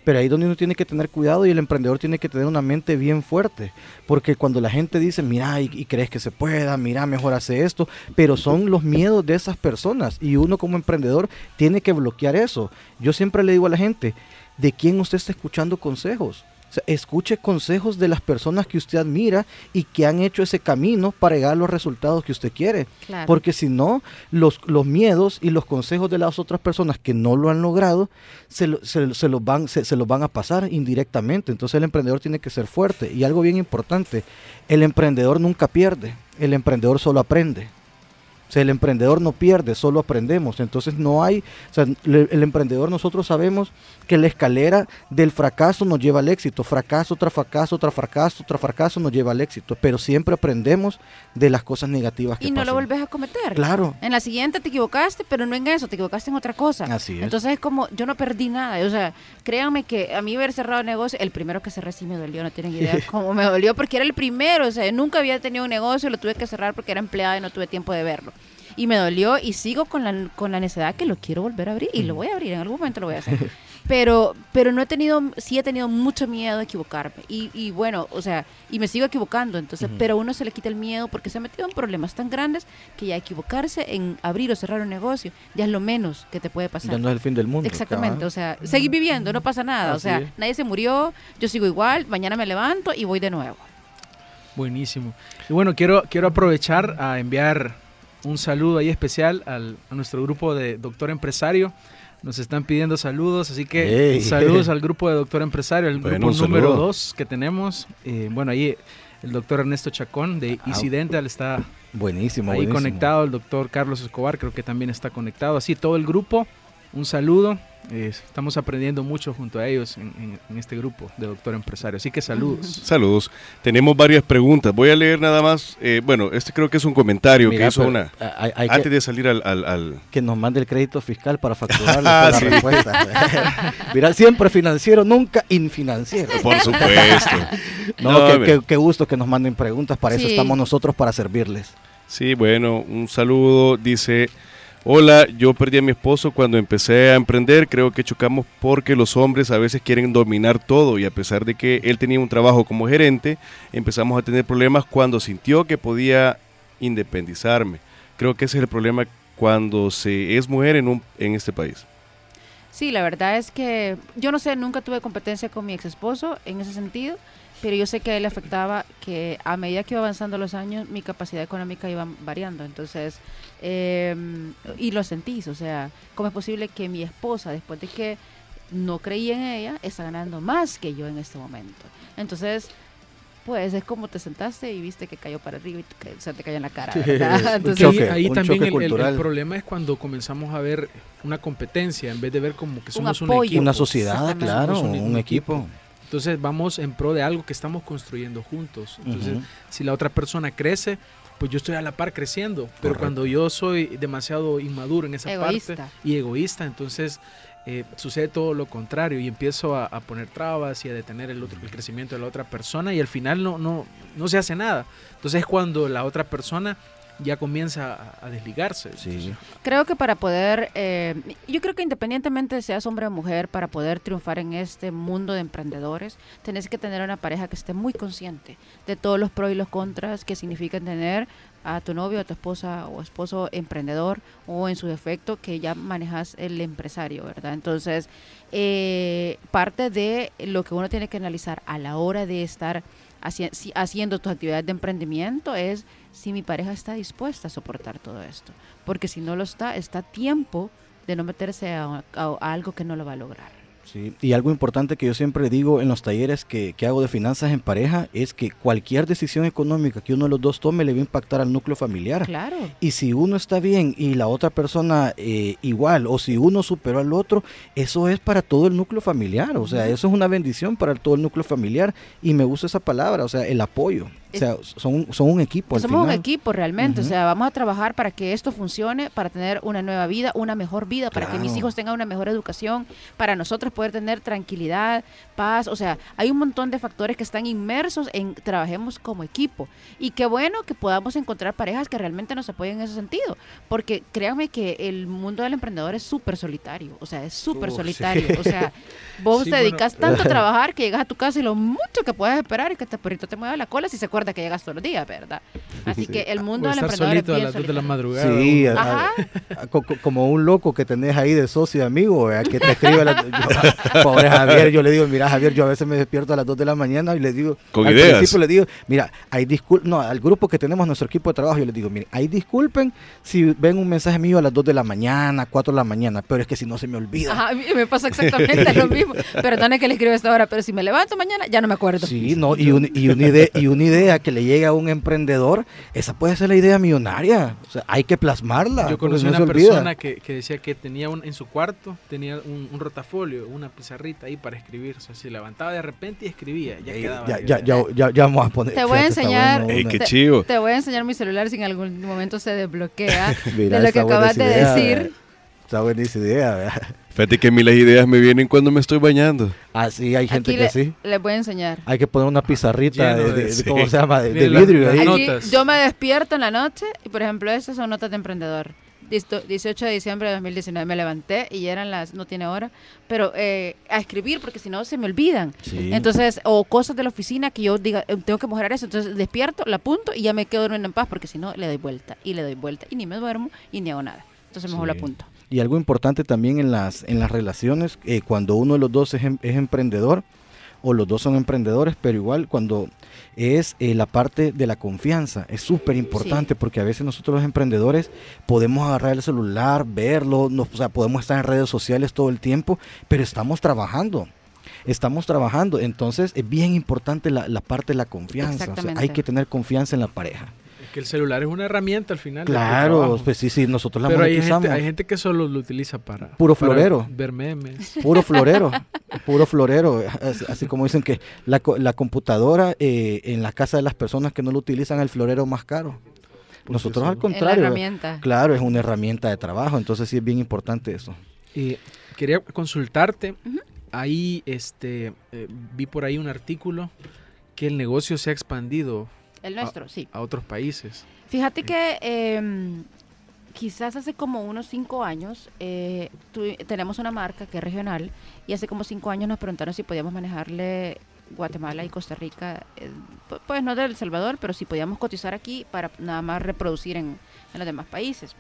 [SPEAKER 3] Pero ahí es donde uno tiene que tener cuidado y el emprendedor tiene que tener una mente bien fuerte. Porque cuando la gente dice, mira, y, y crees que se pueda, mira, mejor hace esto, pero son los miedos de esas personas. Y uno como emprendedor tiene que bloquear eso. Yo siempre le digo a la gente, ¿de quién usted está escuchando consejos? O sea, escuche consejos de las personas que usted admira y que han hecho ese camino para llegar a los resultados que usted quiere.
[SPEAKER 5] Claro.
[SPEAKER 3] Porque si no, los, los miedos y los consejos de las otras personas que no lo han logrado, se, lo- se, se los van, se, se los van a pasar indirectamente. Entonces el emprendedor tiene que ser fuerte. Y algo bien importante, el emprendedor nunca pierde, el emprendedor solo aprende. O sea, el emprendedor no pierde, solo aprendemos. Entonces no hay, o sea, le- el emprendedor nosotros sabemos que la escalera del fracaso nos lleva al éxito. Fracaso tras fracaso, tras fracaso, tras fracaso nos lleva al éxito. Pero siempre aprendemos de las cosas negativas que
[SPEAKER 5] y no
[SPEAKER 3] pasan.
[SPEAKER 5] lo volvés a cometer.
[SPEAKER 3] Claro.
[SPEAKER 5] En la siguiente te equivocaste, pero no en eso, te equivocaste en otra cosa.
[SPEAKER 3] Así es.
[SPEAKER 5] Entonces es como, yo no perdí nada. O sea, créanme que a mí haber cerrado el negocio, el primero que cerré sí me dolió, no tienen idea cómo me dolió, porque era el primero. O sea, nunca había tenido un negocio, lo tuve que cerrar porque era empleada y no tuve tiempo de verlo. Y me dolió y sigo con la, con la necesidad que lo quiero volver a abrir y lo voy a abrir, en algún momento lo voy a hacer. Pero, pero no he tenido, sí he tenido mucho miedo de equivocarme. Y, y bueno, o sea, y me sigo equivocando. Entonces, pero a uno se le quita el miedo porque se ha metido en problemas tan grandes que ya equivocarse en abrir o cerrar un negocio ya es lo menos que te puede pasar.
[SPEAKER 3] Ya no es el fin del mundo.
[SPEAKER 5] Exactamente,
[SPEAKER 3] cabal.
[SPEAKER 5] o sea, seguir viviendo, no pasa nada. o sea,
[SPEAKER 3] es.
[SPEAKER 5] nadie se murió, yo sigo igual, mañana me levanto y voy de nuevo.
[SPEAKER 4] Buenísimo. Y bueno, quiero, quiero aprovechar a enviar un saludo ahí especial al, a nuestro grupo de Doctor Empresario. Nos están pidiendo saludos, así que saludos al grupo de Doctor Empresario, el
[SPEAKER 2] Bueno,
[SPEAKER 4] grupo número. 2 que tenemos. Eh, bueno, ahí el doctor Ernesto Chacón de
[SPEAKER 3] Ah.
[SPEAKER 4] Easy Dental está
[SPEAKER 3] Buenísimo.
[SPEAKER 4] ahí
[SPEAKER 3] buenísimo.
[SPEAKER 4] conectado, el doctor Carlos Escobar creo que también está conectado. Así todo el grupo, un saludo. Estamos aprendiendo mucho junto a ellos en, en- en este grupo de Doctor Empresario. Así que saludos.
[SPEAKER 2] Saludos. Tenemos varias preguntas. Voy a leer nada más. eh, bueno, este creo que es un comentario
[SPEAKER 3] Mira,
[SPEAKER 2] que hizo una.
[SPEAKER 3] a- hay- hay
[SPEAKER 2] Antes
[SPEAKER 3] que,
[SPEAKER 2] de salir al, al- al-
[SPEAKER 3] que nos mande el crédito fiscal para facturarle
[SPEAKER 2] Ah,
[SPEAKER 3] la
[SPEAKER 2] sí.
[SPEAKER 3] respuesta. Mira, siempre financiero, nunca infinanciero.
[SPEAKER 2] Por supuesto.
[SPEAKER 3] No,
[SPEAKER 2] No,
[SPEAKER 3] qué,
[SPEAKER 2] mira.
[SPEAKER 3] qué- qué gusto que nos manden preguntas, para eso estamos nosotros para servirles.
[SPEAKER 2] Sí, bueno, un saludo. Dice, hola, yo perdí a mi esposo cuando empecé a emprender. Creo que chocamos porque los hombres a veces quieren dominar todo y a pesar de que él tenía un trabajo como gerente, empezamos a tener problemas cuando sintió que podía independizarme. Creo que ese es el problema cuando se es mujer en, un, en este país.
[SPEAKER 5] Sí, la verdad es que yo no sé, nunca tuve competencia con mi ex esposo en ese sentido, pero yo sé que a él le afectaba que a medida que iba avanzando los años, mi capacidad económica iba variando. Entonces, eh, y lo sentís, o sea, ¿cómo es posible que mi esposa, después de que no creí en ella, está ganando más que yo en este momento? Entonces, pues es como te sentaste y viste que cayó para arriba y te, se te cayó en la cara. Entonces,
[SPEAKER 3] choque,
[SPEAKER 4] ahí también el- el, el problema es cuando comenzamos a ver una competencia en vez de ver como que somos un,
[SPEAKER 5] apoyo.
[SPEAKER 4] equipo.
[SPEAKER 3] Una sociedad, claro, un, equipo.
[SPEAKER 4] Entonces vamos en pro de algo que estamos construyendo juntos. Entonces,
[SPEAKER 3] Ujú.
[SPEAKER 4] si la otra persona crece, pues yo estoy a la par creciendo. Pero
[SPEAKER 3] Correcto.
[SPEAKER 4] cuando yo soy demasiado inmaduro en esa
[SPEAKER 5] Egoísta.
[SPEAKER 4] parte y egoísta, entonces eh, sucede todo lo contrario y empiezo a, a poner trabas y a detener el, otro- el crecimiento de la otra persona y al final no, no, no se hace nada. Entonces es cuando la otra persona ya comienza a, desligarse.
[SPEAKER 3] Sí.
[SPEAKER 5] Creo que para poder, eh, yo creo que independientemente de seas hombre o mujer, para poder triunfar en este mundo de emprendedores, tenés que tener una pareja que esté muy consciente de todos los pros y los contras que significan tener a tu novio, a tu esposa o esposo emprendedor o en su defecto que ya manejas el empresario, ¿verdad? Entonces, eh, parte de lo que uno tiene que analizar a la hora de estar si- haciendo tus actividades de emprendimiento es si mi pareja está dispuesta a soportar todo esto. Porque si no lo está, está tiempo de no meterse a algo que no lo va a lograr.
[SPEAKER 3] Sí, y algo importante que yo siempre digo en los talleres que, que hago de finanzas en pareja es que cualquier decisión económica que uno de los dos tome le va a impactar al núcleo familiar.
[SPEAKER 5] Claro.
[SPEAKER 3] Y si uno está bien y la otra persona eh, igual, o si uno superó al otro, eso es para todo el núcleo familiar. O sea, eso es una bendición para todo el núcleo familiar. Y me gusta esa palabra, o sea, el apoyo. O sea, son, son un equipo. al
[SPEAKER 5] Somos un equipo realmente, o sea, vamos a trabajar para que esto funcione, para tener una nueva vida, una mejor vida, para que mis hijos tengan una mejor educación, para nosotros poder tener tranquilidad, paz, o sea, hay un montón de factores que están inmersos en trabajemos como equipo. Y qué bueno que podamos encontrar parejas que realmente nos apoyen en ese sentido, porque créanme que el mundo del emprendedor es súper solitario, o sea, es súper solitario,
[SPEAKER 3] sí.
[SPEAKER 5] o sea, vos
[SPEAKER 4] Sí,
[SPEAKER 5] te
[SPEAKER 4] bueno.
[SPEAKER 5] dedicas tanto a trabajar que llegas a tu casa y lo mucho que puedes esperar es que este perrito te mueva la cola si se acuerda que llegas todos los días, ¿verdad? Así
[SPEAKER 3] Sí.
[SPEAKER 5] que el mundo del emprendedor es
[SPEAKER 4] solito a las 2 de la madrugada.
[SPEAKER 3] Sí,
[SPEAKER 4] uno.
[SPEAKER 3] a-
[SPEAKER 5] Ajá.
[SPEAKER 3] a- co- co- como un loco que tenés ahí de socio de amigo, ¿verdad? que te escribe. a la- yo- pobre Javier, yo le digo, mira Javier, yo a veces me despierto a las 2 de la mañana y le digo,
[SPEAKER 2] Con
[SPEAKER 3] al
[SPEAKER 2] ideas.
[SPEAKER 3] principio le digo, mira, hay discul no, al grupo que tenemos nuestro equipo de trabajo, yo les digo, mire, ahí disculpen si ven un mensaje mío a las 2 de la mañana, 4 de la mañana, pero es que si no se me olvida.
[SPEAKER 5] Ajá, a mí me pasa exactamente lo mismo. Perdone que le escribo a esta hora, pero si me levanto mañana ya no me acuerdo.
[SPEAKER 3] Sí, no, y, un- y una idea, y una idea que le llegue a un emprendedor, esa puede ser la idea millonaria. O sea, hay que plasmarla.
[SPEAKER 4] Yo conocí
[SPEAKER 3] no
[SPEAKER 4] una persona que, que decía que tenía un, en su cuarto, tenía un, un rotafolio, una pizarrita ahí para escribir. O sea, se levantaba de repente y escribía. Ya, quedaba
[SPEAKER 3] ya, ya,
[SPEAKER 4] ¿verdad?
[SPEAKER 3] ya, ya, ya vamos a poner.
[SPEAKER 5] Te voy a enseñar-
[SPEAKER 3] bueno
[SPEAKER 2] Ey,
[SPEAKER 3] una-
[SPEAKER 2] qué
[SPEAKER 5] Te-
[SPEAKER 2] chivo.
[SPEAKER 5] Te voy a enseñar mi celular si en algún momento se desbloquea
[SPEAKER 3] Mira,
[SPEAKER 5] de lo que acabas de
[SPEAKER 3] idea,
[SPEAKER 5] decir.
[SPEAKER 3] Está buena esa idea, ¿verdad?
[SPEAKER 2] Fíjate que a mí las ideas me vienen cuando me estoy bañando.
[SPEAKER 3] Así hay gente
[SPEAKER 5] Aquí
[SPEAKER 3] que
[SPEAKER 5] le-
[SPEAKER 3] sí.
[SPEAKER 5] les voy a enseñar.
[SPEAKER 3] Hay que poner una pizarrita
[SPEAKER 4] Lleno
[SPEAKER 3] de,
[SPEAKER 4] de-
[SPEAKER 3] de-
[SPEAKER 2] sí.
[SPEAKER 3] ¿cómo se llama? De, de vidrio ahí.
[SPEAKER 4] notas.
[SPEAKER 5] Aquí yo me despierto en la noche y, por ejemplo, estas son notas de emprendedor. Disto- 18 de diciembre de 2019 me levanté y ya eran las, no tiene hora, pero eh, a escribir porque si no se me olvidan.
[SPEAKER 3] Sí.
[SPEAKER 5] Entonces, o cosas de la oficina que yo diga, eh, tengo que mejorar eso, entonces despierto, la apunto y ya me quedo durmiendo en paz porque si no le doy vuelta y le doy vuelta y ni me duermo y ni hago nada. Entonces mejor la
[SPEAKER 3] Sí.
[SPEAKER 5] apunto.
[SPEAKER 3] Y algo importante también en las, en las relaciones, eh, cuando uno de los dos es, em- es emprendedor, o los dos son emprendedores, pero igual cuando es eh, la parte de la confianza, es súper importante porque a veces nosotros los emprendedores podemos agarrar el celular, verlo, nos- o sea, podemos estar en redes sociales todo el tiempo, pero estamos trabajando. Estamos trabajando, entonces es bien importante la, la parte de la confianza. o sea, hay que tener confianza en la pareja.
[SPEAKER 4] Que el celular es una herramienta al final.
[SPEAKER 3] Claro, pues sí, sí, nosotros la
[SPEAKER 4] Pero hay
[SPEAKER 3] monetizamos.
[SPEAKER 4] gente, hay gente que solo lo utiliza para...
[SPEAKER 3] Puro
[SPEAKER 4] para
[SPEAKER 3] florero.
[SPEAKER 4] Ver memes.
[SPEAKER 3] Puro florero, puro florero. Así, así como dicen que la, la computadora eh, en la casa de las personas que no lo utilizan el florero más caro. Nosotros al contrario.
[SPEAKER 5] herramienta.
[SPEAKER 3] Claro, es una herramienta de trabajo, entonces sí es bien importante eso.
[SPEAKER 4] Y quería consultarte.
[SPEAKER 5] Ujú.
[SPEAKER 4] Ahí este, eh, vi por ahí un artículo que el negocio se ha expandido
[SPEAKER 5] El nuestro, sí.
[SPEAKER 4] a otros países.
[SPEAKER 5] Fíjate que em, quizás hace como unos cinco años eh, tu- tenemos una marca que es regional y hace como cinco años nos preguntaron si podíamos manejarle Guatemala y Costa Rica, eh, pu- pues no de El Salvador, pero si podíamos cotizar aquí para nada más reproducir en, en los demás países.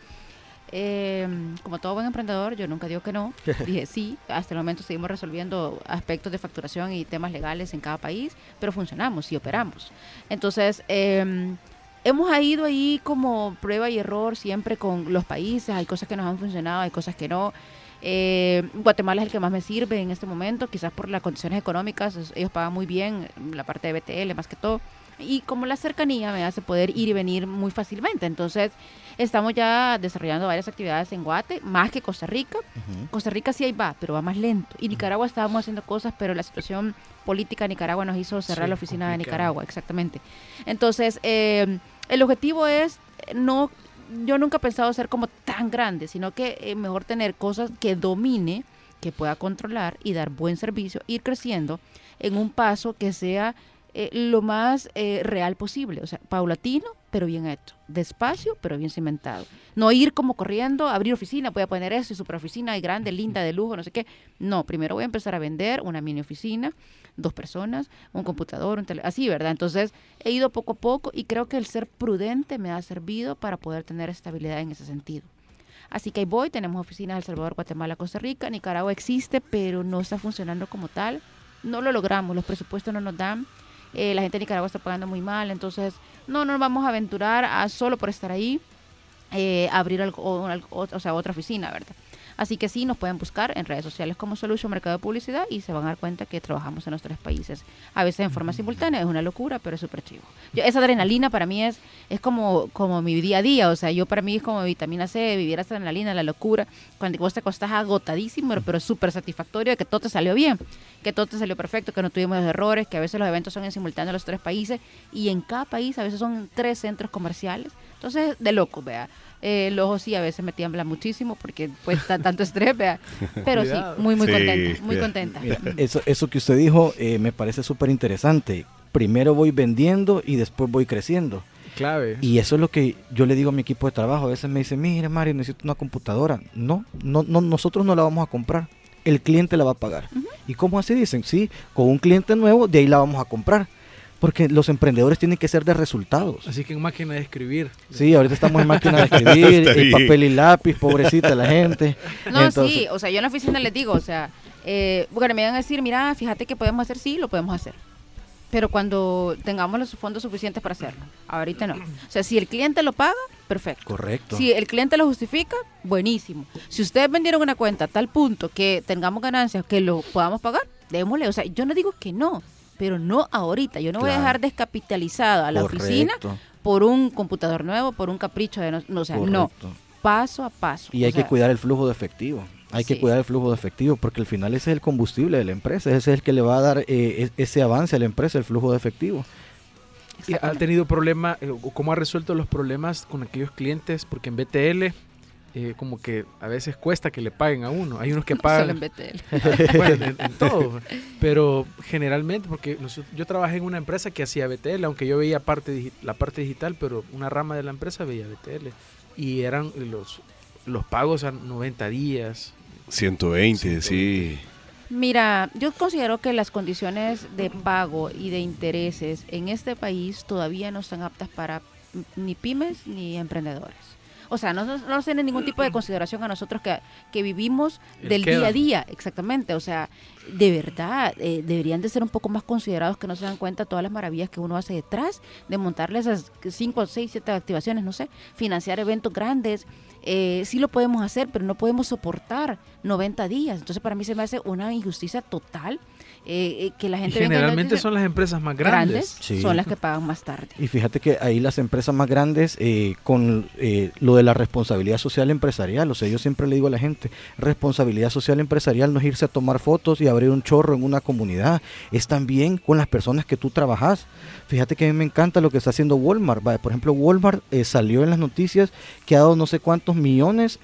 [SPEAKER 5] Em, como todo buen emprendedor, yo nunca digo que no. Dije sí, hasta el momento seguimos resolviendo aspectos de facturación y temas legales en cada país, pero funcionamos y operamos. Entonces, em, hemos ido ahí como prueba y error siempre con los países. Hay cosas que nos han funcionado, hay cosas que no. Eh, Guatemala es el que más me sirve en este momento, quizás por las condiciones económicas. Ellos pagan muy bien la parte de BTL más que todo. Y como la cercanía me hace poder ir y venir muy fácilmente. Entonces, estamos ya desarrollando varias actividades en Guate, más que Costa Rica. Costa Rica sí ahí va, pero va más lento. Y Nicaragua estábamos haciendo cosas, pero la situación política de Nicaragua nos hizo cerrar
[SPEAKER 4] Sí,
[SPEAKER 5] la oficina de. Nicaragua, exactamente. Entonces, eh, el objetivo es no, yo nunca he pensado ser como tan grande, sino que eh, mejor tener cosas que domine, que pueda controlar y dar buen servicio, ir creciendo en un paso que sea eh, lo más eh, real posible, o sea, paulatino, pero bien hecho, despacio, pero bien cimentado. No ir como corriendo, abrir oficina, voy a poner eso, y super oficina, y grande, linda, de lujo, no sé qué. No, primero voy a empezar a vender una mini oficina, dos personas, un computador, un tele, así, ¿verdad? Entonces, he ido poco a poco y creo que el ser prudente me ha servido para poder tener estabilidad en ese sentido. Así que ahí voy, tenemos oficinas en El Salvador, Guatemala, Costa Rica, Nicaragua existe, pero no está funcionando como tal. No lo logramos, los presupuestos no nos dan eh, la gente de Nicaragua está pagando muy mal, entonces no nos vamos a aventurar a solo por estar ahí eh, abrir algo, o, sea, otra oficina, ¿verdad? Así que sí, nos pueden buscar en redes sociales como Solution Mercado de Publicidad y se van a dar cuenta que trabajamos en los tres países. A veces en forma simultánea, es una locura, pero es súper chivo. esa adrenalina para mí es, es como, como mi día a día, o sea, yo para mí es como vitamina C, vivir esa adrenalina, la locura, cuando vos te acostás agotadísimo, pero súper satisfactorio de que todo te salió bien, que todo te salió perfecto, que no tuvimos errores, que a veces los eventos son en simultáneo en los tres países y en cada país a veces son tres centros comerciales. Entonces, de loco, vea. Eh, el ojo sí a veces me tiembla muchísimo porque pues está tanto estrés, vea. Pero sí, muy, muy contenta, muy contenta.
[SPEAKER 3] eso, eso que usted dijo eh, me parece súper interesante. Primero voy vendiendo y después voy creciendo.
[SPEAKER 4] Clave.
[SPEAKER 3] Y eso es lo que yo le digo a mi equipo de trabajo. A veces me dicen, mire Mario, necesito una computadora. No, no, no, nosotros no la vamos a comprar. El cliente la va a pagar. ¿Y cómo así dicen? Sí, con un cliente nuevo, de ahí la vamos a comprar. Porque los emprendedores tienen que ser de resultados.
[SPEAKER 4] Así que en máquina de escribir.
[SPEAKER 3] Sí, ahorita estamos en máquina de escribir, en papel y lápiz, pobrecita la gente.
[SPEAKER 5] No, sí, o sea, yo en la oficina les digo, o sea, eh, bueno, me van a decir, mira, fíjate que podemos hacer, sí, lo podemos hacer. Pero cuando tengamos los fondos suficientes para hacerlo. Ahorita no. O sea, si el cliente lo paga, perfecto.
[SPEAKER 3] Correcto.
[SPEAKER 5] Si el cliente lo justifica, buenísimo. Si ustedes vendieron una cuenta a tal punto que tengamos ganancias, que lo podamos pagar, démosle. O sea, yo no digo que no pero no ahorita. Yo no voy a dejar descapitalizada a la oficina por un computador nuevo, por un capricho de no, o sea, no, paso a paso.
[SPEAKER 3] Y hay que cuidar el flujo de efectivo. Hay que cuidar el flujo de efectivo porque al final ese es el combustible de la empresa, ese es el que le va a dar eh, ese avance a la empresa, el flujo de efectivo.
[SPEAKER 4] ¿Ha tenido problema eh, o cómo ha resuelto los problemas con aquellos clientes? Porque en BTL eh, como que a veces cuesta que le paguen a uno. Hay unos que pagan.
[SPEAKER 5] en BTL.
[SPEAKER 4] bueno, en, todo. Pero generalmente, porque yo trabajé en una empresa que hacía BTL, aunque yo veía parte la parte digital, pero una rama de la empresa veía BTL. Y eran los, los pagos a 90 días.
[SPEAKER 2] 120, sí.
[SPEAKER 5] Mira, yo considero que las condiciones de pago y de intereses en este país todavía no están aptas para ni pymes ni emprendedores. O sea, no, nos tiene ningún tipo de consideración a nosotros que, que vivimos del día a día, exactamente. O sea, de verdad, eh, deberían de ser un poco más considerados que no se dan cuenta todas las maravillas que uno hace detrás de montarle esas 5, 6, 7 activaciones, no sé, financiar eventos grandes. Eh, sí lo podemos hacer, pero no podemos soportar 90 días. Entonces, para mí se me hace una injusticia total eh, eh, que la gente...
[SPEAKER 4] generalmente son las empresas más grandes.
[SPEAKER 5] Son las que pagan más tarde.
[SPEAKER 3] Y fíjate que ahí las empresas más grandes, eh, con lo de la responsabilidad social empresarial, o sea, yo siempre le digo a la gente, responsabilidad social empresarial no es irse a tomar fotos y abrir un chorro en una comunidad, es también con las personas que tú trabajas. Fíjate que a mí me encanta lo que está haciendo Walmart. Por ejemplo, Walmart salió en las noticias que ha dado no sé cuántos millones,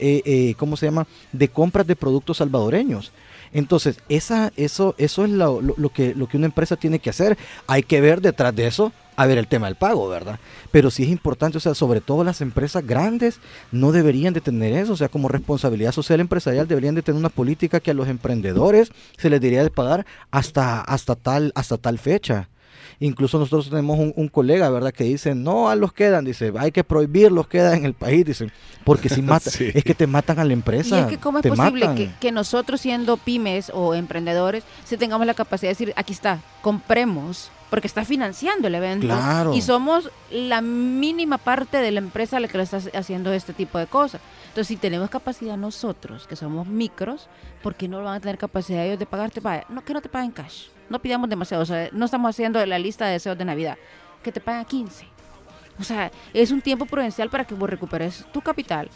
[SPEAKER 3] ¿cómo se llama?, de compras de productos salvadoreños. Entonces, esa, eso, eso es lo, que, lo que una empresa tiene que hacer. Hay que ver detrás de eso, a ver el tema del pago, ¿verdad? Pero sí es importante, o sea, sobre todo las empresas grandes no deberían de tener eso, o sea, como responsabilidad social empresarial deberían de tener una política que a los emprendedores se les debería de pagar hasta, hasta, tal, hasta tal fecha. Incluso nosotros tenemos un, colega, ¿verdad?, que dice, no a los quedan, dice, hay que prohibirlos quedan en el país, dice, porque si matan, es que te matan a la empresa.
[SPEAKER 5] Y es que cómo es posible que, nosotros siendo pymes o emprendedores, si tengamos la capacidad de decir, aquí está, compremos, porque está financiando el evento.
[SPEAKER 3] Claro.
[SPEAKER 5] Y somos la mínima parte de la empresa a la que le está haciendo este tipo de cosas. Entonces, si tenemos capacidad nosotros, que somos micros, ¿por qué no van a tener capacidad ellos de pagarte? No, que no te paguen cash no pidamos demasiado, o sea, no estamos haciendo la lista de deseos de Navidad, que te paguen 15. O sea, es un tiempo prudencial para que vos recuperes tu capital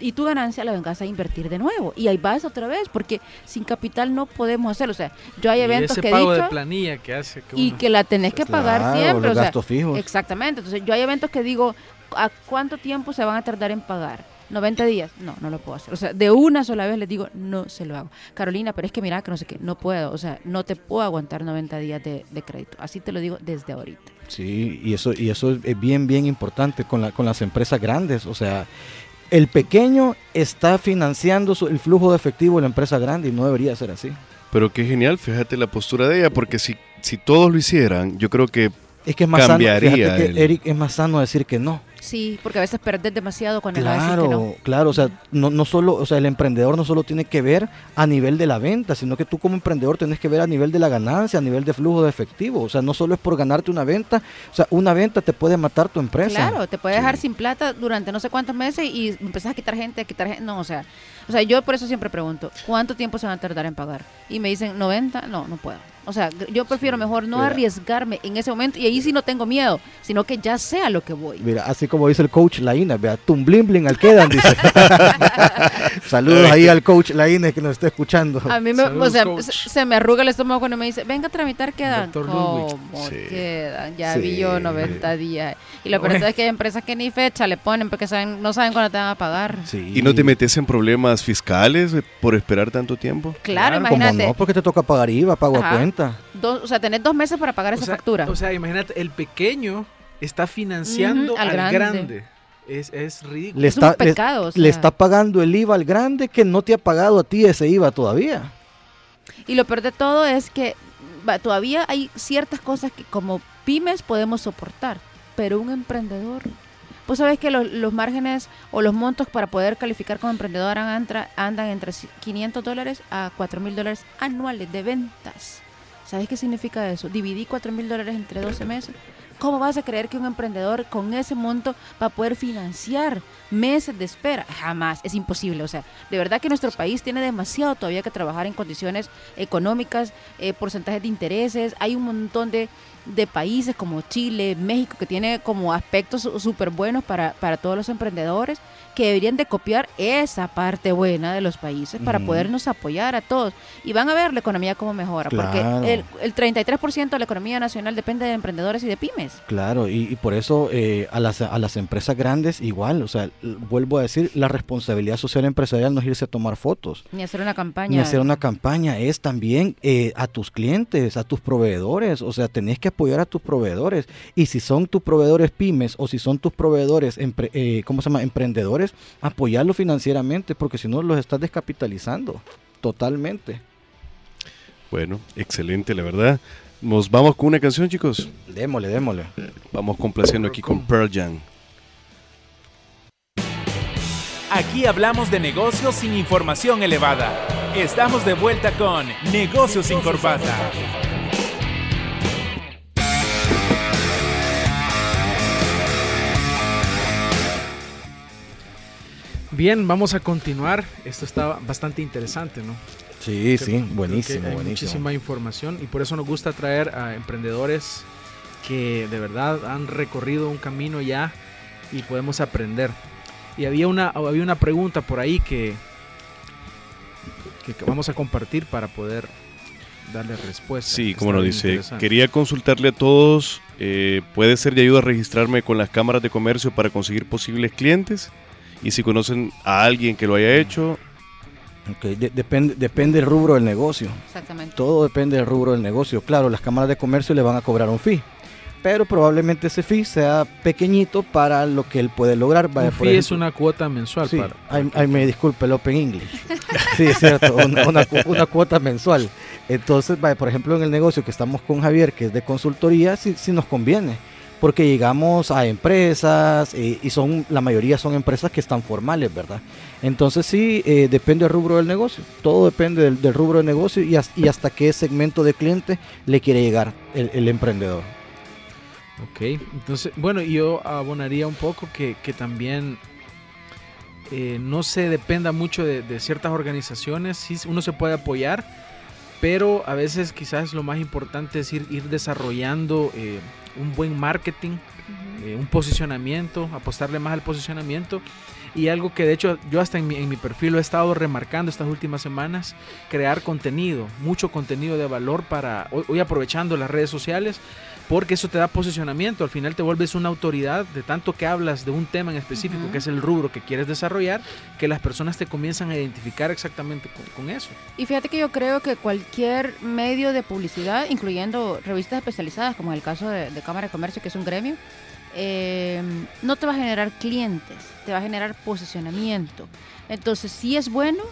[SPEAKER 5] y tu ganancia la vengas a invertir de nuevo. Y ahí vas otra vez, porque sin capital no podemos hacerlo. O sea, yo hay eventos
[SPEAKER 4] ese
[SPEAKER 5] que
[SPEAKER 4] pago
[SPEAKER 5] he
[SPEAKER 4] de planilla que hace
[SPEAKER 5] y que la tenés que pagar siempre.
[SPEAKER 3] Los gastos fijos.
[SPEAKER 5] Exactamente. Entonces, yo hay eventos que digo, ¿a cuánto tiempo se van a tardar en pagar? 90 días. No, no lo puedo hacer. O sea, de una sola vez les digo, no se lo hago. Carolina, pero es que mira que no sé qué, no puedo. O sea, no te puedo aguantar 90 días de, de crédito. Así te lo digo desde ahorita.
[SPEAKER 3] Sí, y eso, y eso es bien, bien importante con, la, con las empresas grandes. O sea, el pequeño está financiando su- el flujo de efectivo de la empresa grande y no debería ser así.
[SPEAKER 2] Pero qué genial, fíjate la postura de ella, porque si, si todos lo hicieran, yo creo que
[SPEAKER 3] Es que es más sano,
[SPEAKER 2] Cambiaría
[SPEAKER 3] fíjate que,
[SPEAKER 2] el-
[SPEAKER 3] Eric, es más sano decir que no.
[SPEAKER 5] Sí, porque a veces perdes demasiado cuando
[SPEAKER 3] Claro,
[SPEAKER 5] que no.
[SPEAKER 3] claro, o sea, no, no solo, o sea, el emprendedor no solo tiene que ver a nivel de la venta, sino que tú como emprendedor tenés que ver a nivel de la ganancia, a nivel de flujo de efectivo, o sea, no solo es por ganarte una venta, o sea, una venta te puede matar tu empresa.
[SPEAKER 5] Claro, te puede dejar sin plata durante no sé cuántos meses y empezás a quitar gente, a quitar gente. No, o sea, o sea, yo por eso siempre pregunto, ¿cuánto tiempo se van a tardar en pagar? Y me dicen 90, no, no puedo. O sea, yo prefiero mejor no
[SPEAKER 3] Mira.
[SPEAKER 5] arriesgarme en ese momento y ahí sí no tengo miedo, sino que ya sé a lo que voy.
[SPEAKER 3] Mira, así como dice el coach Laina, vea, tumblin blin al quedan, dice. Saludos ahí al coach Laina que nos está escuchando.
[SPEAKER 5] A mí me, o sea,
[SPEAKER 4] coach.
[SPEAKER 5] se, se me arruga el estómago cuando me dice, venga a tramitar, quedan. ¿Cómo
[SPEAKER 2] Sí.
[SPEAKER 5] quedan? Ya
[SPEAKER 3] Sí.
[SPEAKER 5] vi yo 90 días. Y lo
[SPEAKER 4] Bueno.
[SPEAKER 5] peor es que hay empresas que ni fecha le ponen porque saben, no saben cuándo te van a pagar.
[SPEAKER 3] Sí.
[SPEAKER 2] ¿Y no te metes en problemas fiscales por esperar tanto tiempo?
[SPEAKER 5] Claro,
[SPEAKER 3] ¿Cómo
[SPEAKER 5] imagínate.
[SPEAKER 3] no? Porque te toca pagar IVA, pago a
[SPEAKER 5] Ajá.
[SPEAKER 3] Cuenta.
[SPEAKER 5] O sea, tenés dos meses para pagar esa
[SPEAKER 4] sea,
[SPEAKER 5] factura.
[SPEAKER 4] O sea, imagínate, el pequeño está financiando
[SPEAKER 5] al
[SPEAKER 4] al,
[SPEAKER 5] grande.
[SPEAKER 4] grande. Es, es ridículo.
[SPEAKER 3] Le
[SPEAKER 5] es
[SPEAKER 3] está,
[SPEAKER 5] un
[SPEAKER 3] le- está pagando el IVA al grande que no te ha pagado a ti ese IVA todavía.
[SPEAKER 5] Y lo peor de todo es que va, todavía hay ciertas cosas que como pymes podemos soportar, pero un emprendedor, pues sabes que los, los márgenes o los montos para poder calificar como emprendedor andan, andan entre 500 dólares a 4 mil dólares anuales de ventas. ¿Sabes qué significa eso? Dividí 4 mil dólares entre 12 meses. ¿Cómo vas a creer que un emprendedor con ese monto va a poder financiar meses de espera? Jamás, es imposible. O sea, de verdad que nuestro país tiene demasiado todavía que trabajar en condiciones económicas, eh, porcentajes de intereses. Hay un montón de, de países como Chile, México, que tiene como aspectos súper buenos para, para todos los emprendedores que deberían de copiar esa parte buena de los países para podernos apoyar a todos. Y van a ver la economía cómo mejora,
[SPEAKER 3] Claro.
[SPEAKER 5] porque el, el 33% de la economía nacional depende de emprendedores y de pymes.
[SPEAKER 3] Claro, y, y por eso eh, a, las, a las empresas grandes igual, o sea, vuelvo a decir, la responsabilidad social empresarial no es irse a tomar fotos,
[SPEAKER 5] Ni hacer una campaña.
[SPEAKER 3] ni hacer una campaña, es también eh, a tus clientes, a tus proveedores, o sea, tenés que apoyar a tus proveedores. Y si son tus proveedores pymes o si son tus proveedores, empre- eh, ¿cómo se llama?, emprendedores, apoyarlos financieramente, porque si no los estás descapitalizando totalmente.
[SPEAKER 2] Bueno, excelente, la verdad. Nos vamos con una canción, chicos.
[SPEAKER 3] Démosle, démosle.
[SPEAKER 2] Vamos complaciendo aquí con Pearl Jam.
[SPEAKER 1] Aquí hablamos de negocios sin información elevada. Estamos de vuelta con Negocios sin Corbata.
[SPEAKER 4] Bien, vamos a continuar. Esto está bastante interesante, ¿no?
[SPEAKER 3] Sí,
[SPEAKER 4] Creo-
[SPEAKER 3] sí, buenísimo,
[SPEAKER 4] hay
[SPEAKER 3] buenísimo.
[SPEAKER 4] muchísima información y por eso nos gusta traer a emprendedores que de verdad han recorrido un camino ya y podemos aprender. Y había una, había una pregunta por ahí que, que que vamos a compartir para poder darle respuesta.
[SPEAKER 2] Sí, como nos
[SPEAKER 4] bien
[SPEAKER 2] dice, quería consultarle a todos, eh, ¿puede ser de ayuda registrarme con las cámaras de comercio para conseguir posibles clientes? Y si conocen a alguien que lo haya hecho,
[SPEAKER 3] Ok, de- depende, depende del rubro del negocio.
[SPEAKER 5] Exactamente.
[SPEAKER 3] Todo depende del rubro del negocio. Claro, las cámaras de comercio le van a cobrar un fee. Pero probablemente ese fee sea pequeñito para lo que él puede lograr. Vaya,
[SPEAKER 4] Un fee es
[SPEAKER 3] ejemplo-
[SPEAKER 4] una cuota mensual
[SPEAKER 3] Sí,
[SPEAKER 4] para,
[SPEAKER 3] ay, ay, me disculpe el Open English. Sí, es cierto, una, una una cuota mensual. Entonces, vaya, por ejemplo, en el negocio que estamos con Javier, que es de consultoría, sí, sí nos conviene. Porque llegamos a empresas eh, y son la mayoría son empresas que están formales, ¿verdad? Entonces sí, eh, depende del rubro del negocio. Todo depende del, rubro del negocio y, has- y hasta qué segmento de cliente le quiere llegar el, emprendedor.
[SPEAKER 4] Ok, entonces, bueno, yo abonaría un poco que, también eh, no se dependa mucho de, ciertas organizaciones, sí uno se puede apoyar, pero a veces quizás lo más importante es ir, desarrollando un buen marketing eh, un posicionamiento, apostarle más al posicionamiento. Y algo que de hecho yo hasta en mi, en mi perfil lo he estado remarcando estas últimas semanas, crear contenido, mucho contenido de valor para, hoy, hoy aprovechando las redes sociales, porque eso te da posicionamiento, al final te vuelves una autoridad de tanto que hablas de un tema en específico, que es el rubro que quieres desarrollar, que las personas te comienzan a identificar exactamente con, con eso.
[SPEAKER 5] Y fíjate que yo creo que cualquier medio de publicidad, incluyendo revistas especializadas, como en el caso de, de Cámara de Comercio, que es un gremio, eh, no te va a generar clientes, te va a generar posicionamiento. Entonces sí es bueno,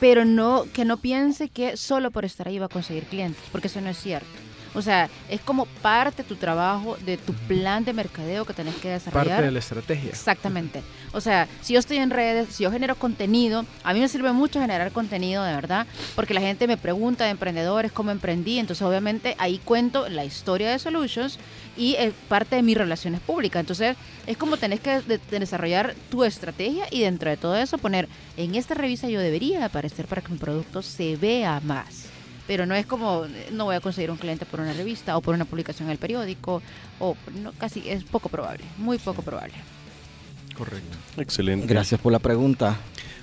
[SPEAKER 5] pero no que no piense que solo por estar ahí va a conseguir clientes, porque eso no es cierto. O sea, es como parte de tu trabajo, de tu plan de mercadeo que tenés que desarrollar.
[SPEAKER 4] Parte de la estrategia.
[SPEAKER 5] Exactamente. O sea, si yo estoy en redes, si yo genero contenido, a mí me sirve mucho generar contenido de verdad, porque la gente me pregunta de emprendedores cómo emprendí, entonces obviamente ahí cuento la historia de Solutions y es parte de mis relaciones públicas. Entonces es como tenés que de- de desarrollar tu estrategia y dentro de todo eso poner, en esta revista yo debería aparecer para que mi producto se vea más. Pero no es como, eh, no voy a conseguir un cliente por una revista o por una publicación en el periódico, o no, casi es poco probable, muy poco probable.
[SPEAKER 4] Correcto.
[SPEAKER 2] Excelente.
[SPEAKER 3] Gracias por la pregunta.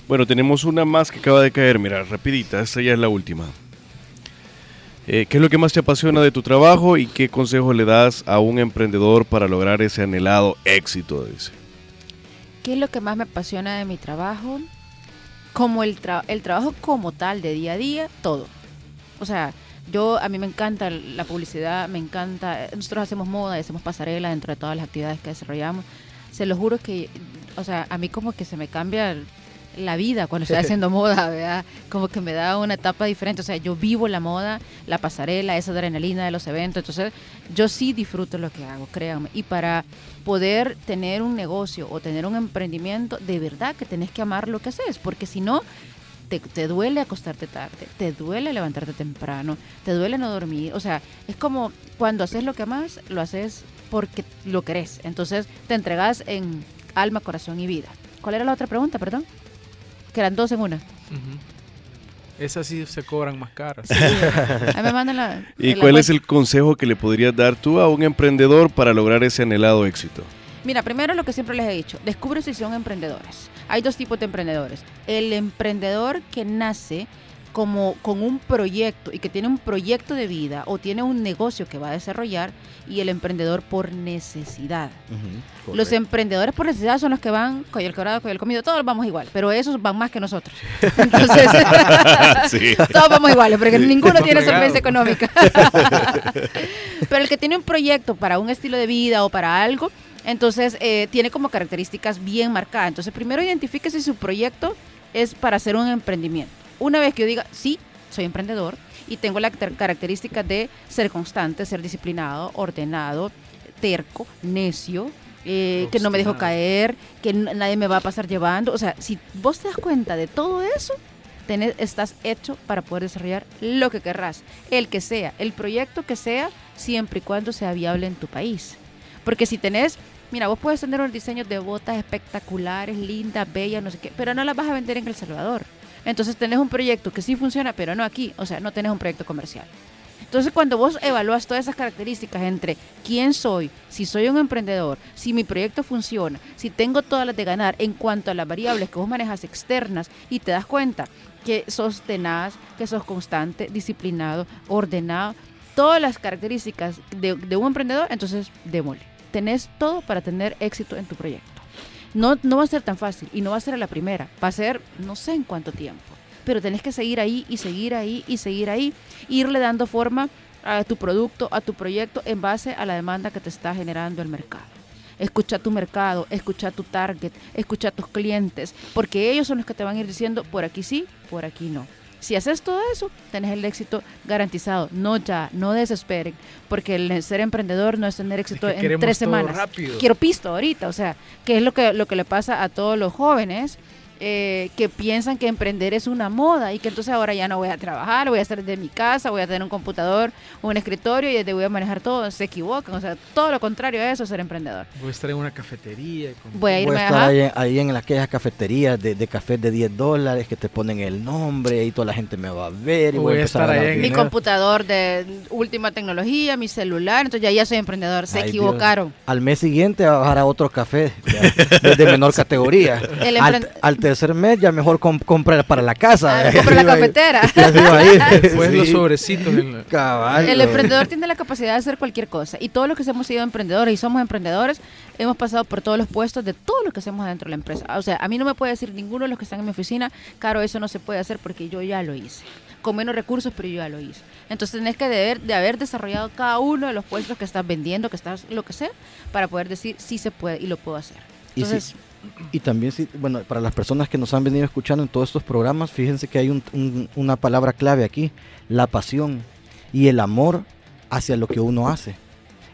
[SPEAKER 2] Bueno, tenemos una más que acaba de caer, mira, rapidita, esta ya es la última. Eh, ¿Qué es lo que más te apasiona de tu trabajo y qué consejo le das a un emprendedor para lograr ese anhelado éxito? Dice.
[SPEAKER 5] ¿Qué es lo que más me apasiona de mi trabajo? Como el, tra- el trabajo como tal, de día a día, todo. O sea, yo, a mí me encanta la publicidad, me encanta, nosotros hacemos moda, y hacemos pasarela dentro de todas las actividades que desarrollamos. Se lo juro que, o sea, a mí como que se me cambia la vida cuando estoy haciendo moda, ¿verdad? Como que me da una etapa diferente. O sea, yo vivo la moda, la pasarela, esa adrenalina de los eventos. Entonces, yo sí disfruto lo que hago, créanme. Y para poder tener un negocio o tener un emprendimiento, de verdad que tenés que amar lo que haces, porque si no, te, te duele acostarte tarde, te duele levantarte temprano, te duele no dormir. O sea, es como cuando haces lo que amas, lo haces porque lo querés. Entonces, te entregas en alma, corazón y vida. ¿Cuál era la otra pregunta, perdón? Que eran dos en una.
[SPEAKER 4] Esas sí se cobran más caras.
[SPEAKER 5] Ahí me mandan la.
[SPEAKER 2] ¿Y
[SPEAKER 5] la
[SPEAKER 2] cuál es el consejo que le podrías dar tú a un emprendedor para lograr ese anhelado éxito?
[SPEAKER 5] Mira, primero lo que siempre les he dicho, descubre si son emprendedores. Hay dos tipos de emprendedores. El emprendedor que nace como con un proyecto y que tiene un proyecto de vida o tiene un negocio que va a desarrollar y el emprendedor por necesidad. Los emprendedores por necesidad son los que van con el quebrado, con el comido, todos vamos igual, pero esos van más que nosotros. Entonces,
[SPEAKER 2] Sí.
[SPEAKER 5] todos vamos iguales, porque
[SPEAKER 2] Sí.
[SPEAKER 5] ninguno tiene solvencia económica. pero el que tiene un proyecto para un estilo de vida o para algo, entonces eh, tiene como características bien marcadas. Entonces, primero identifique si su proyecto es para hacer un emprendimiento. Una vez que yo diga, sí, soy emprendedor y tengo la car- característica de ser constante, ser disciplinado, ordenado, terco, necio, eh, que no me dejo caer, que nadie me va a pasar llevando. O sea, si vos te das cuenta de todo eso, tenés- estás hecho para poder desarrollar lo que querrás, el que sea, el proyecto que sea, siempre y cuando sea viable en tu país. Porque si tenés, mira, vos puedes tener un diseño de botas espectaculares, lindas, bellas, no sé qué, pero no las vas a vender en El Salvador. Entonces tenés un proyecto que sí funciona, pero no aquí. O sea, no tenés un proyecto comercial. Entonces, cuando vos evalúas todas esas características entre quién soy, si soy un emprendedor, si mi proyecto funciona, si tengo todas las de ganar en cuanto a las variables que vos manejas externas y te das cuenta que sos tenaz, que sos constante, disciplinado, ordenado, todas las características de, de un emprendedor, entonces démosle. Tenés todo para tener éxito en tu proyecto. No, no va a ser tan fácil y no va a ser a la primera, va a ser no sé en cuánto tiempo, pero tenés que seguir ahí y seguir ahí y seguir ahí, irle dando forma a tu producto, a tu proyecto en base a la demanda que te está generando el mercado. Escucha tu mercado, escucha tu target, escucha tus clientes, porque ellos son los que te van a ir diciendo por aquí sí, por aquí no. Si haces todo eso, tenés el éxito garantizado. No ya, no desesperen, porque el ser emprendedor no es tener éxito
[SPEAKER 4] que
[SPEAKER 5] en tres semanas.
[SPEAKER 4] rápido.
[SPEAKER 5] Quiero pisto ahorita, o sea, que es lo que, lo que le pasa a todos los jóvenes eh, que piensan que emprender es una moda y que entonces ahora ya no voy a trabajar, voy a estar desde mi casa, voy a tener un computador, un escritorio y desde voy a manejar todo. Se equivocan, o sea, todo lo contrario a eso es ser emprendedor.
[SPEAKER 4] Voy a estar en una cafetería. con-
[SPEAKER 5] Voy a irme
[SPEAKER 3] Voy a estar ahí, ahí en aquellas cafeterías de, de café de 10 dólares que te ponen el nombre y toda la gente me va a ver y voy,
[SPEAKER 4] voy
[SPEAKER 3] a
[SPEAKER 4] estar
[SPEAKER 3] ganar
[SPEAKER 4] ahí en-
[SPEAKER 5] mi
[SPEAKER 3] dinero.
[SPEAKER 5] computador de última tecnología, mi celular, entonces ya, ya soy emprendedor. Se
[SPEAKER 3] Ay,
[SPEAKER 5] equivocaron.
[SPEAKER 3] Dios. Al mes siguiente va a bajar a otro café de, de menor categoría.
[SPEAKER 5] El
[SPEAKER 3] al, al tercer mes ya mejor com- compra para la casa.
[SPEAKER 5] Ah,
[SPEAKER 3] Y
[SPEAKER 5] compra la cafetera.
[SPEAKER 3] Y.
[SPEAKER 4] Después los sobrecitos. en la-
[SPEAKER 3] Cabal,
[SPEAKER 5] El emprendedor tiene la capacidad de hacer cualquier cosa. Y todos los que hemos sido emprendedores y somos emprendedores, hemos pasado por todos los puestos de todo lo que hacemos dentro de la empresa. O sea, a mí no me puede decir ninguno de los que están en mi oficina, Caro, eso no se puede hacer porque yo ya lo hice. Con menos recursos, pero yo ya lo hice. Entonces tenés que deber, de haber desarrollado cada uno de los puestos que estás vendiendo, que estás lo que sea, para poder decir sí se puede y lo puedo hacer.
[SPEAKER 3] Y sí,
[SPEAKER 5] Entonces,
[SPEAKER 3] Y también, sí, bueno, para las personas que nos han venido escuchando en todos estos programas, fíjense que hay un- un- una palabra clave aquí, la pasión y el amor hacia lo que uno hace.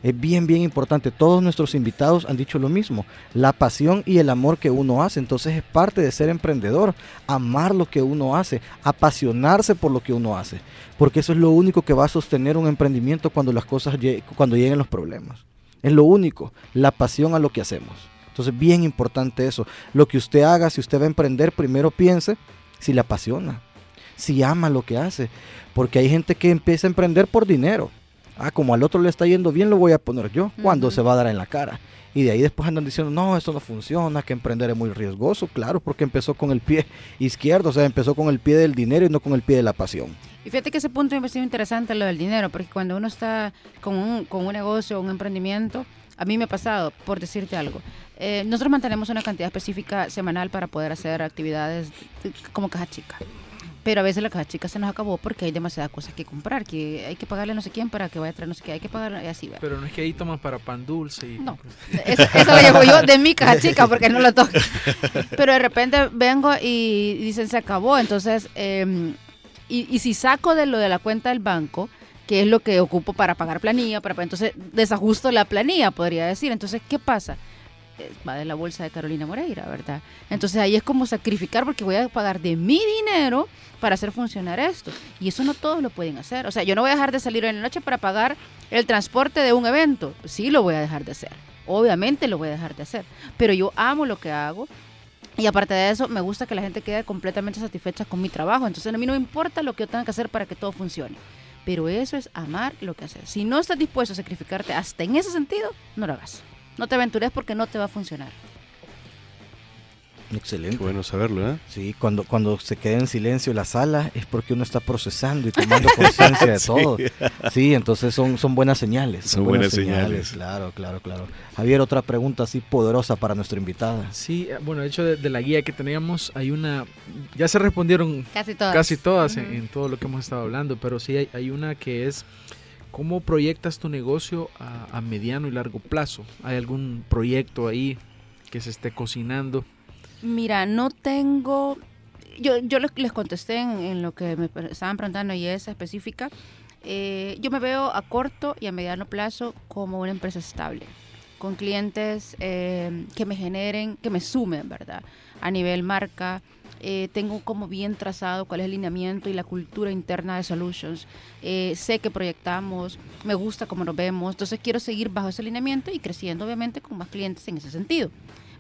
[SPEAKER 3] Es bien, bien importante. Todos nuestros invitados han dicho lo mismo, la pasión y el amor que uno hace. Entonces es parte de ser emprendedor, amar lo que uno hace, apasionarse por lo que uno hace. Porque eso es lo único que va a sostener un emprendimiento cuando las cosas, lle- cuando lleguen los problemas. Es lo único, la pasión a lo que hacemos. Entonces, bien importante eso. Lo que usted haga, si usted va a emprender, primero piense si le apasiona, si ama lo que hace. Porque hay gente que empieza a emprender por dinero. Ah, como al otro le está yendo bien, lo voy a poner yo. cuando se va a dar en la cara? Y de ahí después andan diciendo, no, eso no funciona, que emprender es muy riesgoso. Claro, porque empezó con el pie izquierdo, o sea, empezó con el pie del dinero y no con el pie de la pasión.
[SPEAKER 5] Y fíjate que ese punto me parece interesante lo del dinero, porque cuando uno está con un, con un negocio, un emprendimiento, a mí me ha pasado, por decirte algo, eh, nosotros mantenemos una cantidad específica semanal para poder hacer actividades de- como caja chica. Pero a veces la caja chica se nos acabó porque hay demasiadas cosas que comprar, que hay que pagarle no sé quién para que vaya a traer no sé qué, hay que pagarle y así va.
[SPEAKER 4] Pero no es que ahí toman para pan dulce. Y,
[SPEAKER 5] No. Eso, eso lo llevo yo de mi caja chica porque no lo toco. Pero de repente vengo y dicen se acabó. Entonces, eh, y, y si saco de lo de la cuenta del banco, que es lo que ocupo para pagar planilla, para entonces desajusto la planilla, podría decir. Entonces, ¿qué pasa? Eh, Va de la bolsa de Carolina Moreira, ¿verdad? Entonces ahí es como sacrificar porque voy a pagar de mi dinero para hacer funcionar esto. Y eso no todos lo pueden hacer. O sea, yo no voy a dejar de salir en la noche para pagar el transporte de un evento. Sí lo voy a dejar de hacer. Obviamente lo voy a dejar de hacer. Pero yo amo lo que hago. Y aparte de eso, me gusta que la gente quede completamente satisfecha con mi trabajo. Entonces a mí no me importa lo que yo tenga que hacer para que todo funcione. Pero eso es amar lo que haces. Si no estás dispuesto a sacrificarte hasta en ese sentido, no lo hagas. No te aventures porque no te va a funcionar.
[SPEAKER 3] Excelente.
[SPEAKER 2] Qué bueno saberlo, ¿eh?
[SPEAKER 3] Sí, cuando, cuando se queda en silencio la sala es porque uno está procesando y tomando conciencia de
[SPEAKER 2] Sí.
[SPEAKER 3] todo. Sí, entonces son, son buenas señales.
[SPEAKER 2] Son buenas señales.
[SPEAKER 3] Claro, claro, claro. Javier, otra pregunta así poderosa para nuestra invitada.
[SPEAKER 4] Sí, eh, bueno, de hecho de, de la guía que teníamos hay una, ya se respondieron
[SPEAKER 5] Casi todas.
[SPEAKER 4] casi todas en todo lo que hemos estado hablando, pero sí hay, hay una que es cómo proyectas tu negocio a, mediano y largo plazo. ¿Hay algún proyecto ahí que se esté cocinando?
[SPEAKER 5] Mira, no tengo. Yo, yo les, contesté en, lo que me estaban preguntando y esa específica. Eh, yo me veo a corto y a mediano plazo como una empresa estable, con clientes eh, que me generen, que me sumen, ¿verdad? A nivel marca. Eh, tengo como bien trazado cuál es el lineamiento y la cultura interna de Solutions. Eh, sé que proyectamos, me gusta cómo nos vemos, entonces quiero seguir bajo ese lineamiento y creciendo obviamente con más clientes en ese sentido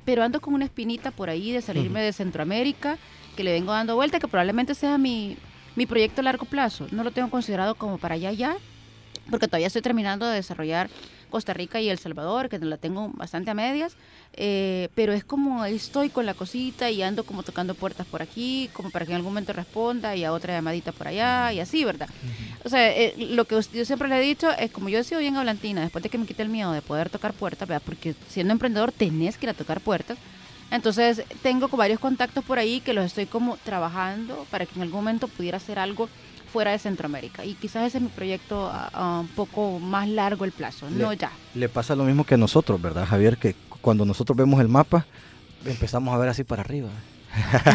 [SPEAKER 5] pero ando con una espinita por ahí de salirme de Centroamérica, que le vengo dando vuelta, que probablemente sea mi, mi proyecto a largo plazo. No lo tengo considerado como para allá ya, porque todavía estoy terminando de desarrollar Costa Rica y El Salvador, que la tengo bastante a medias, eh, pero es como ahí estoy con la cosita y ando como tocando puertas por aquí, como para que en algún momento responda y a otra llamadita por allá y así, ¿verdad? O sea, eh, lo que yo siempre le he dicho es como yo he sido bien hablantina, después de que me quité el miedo de poder tocar puertas, ¿verdad? Porque siendo emprendedor tenés que ir a tocar puertas. Entonces tengo varios contactos por ahí que los estoy como trabajando para que en algún momento pudiera hacer algo fuera de Centroamérica. Y quizás ese es mi proyecto a, a un poco más largo el plazo,
[SPEAKER 3] Le-
[SPEAKER 5] no ya.
[SPEAKER 3] Le pasa lo mismo que a nosotros, ¿verdad, Javier? Que cuando nosotros vemos el mapa, empezamos a ver así para arriba.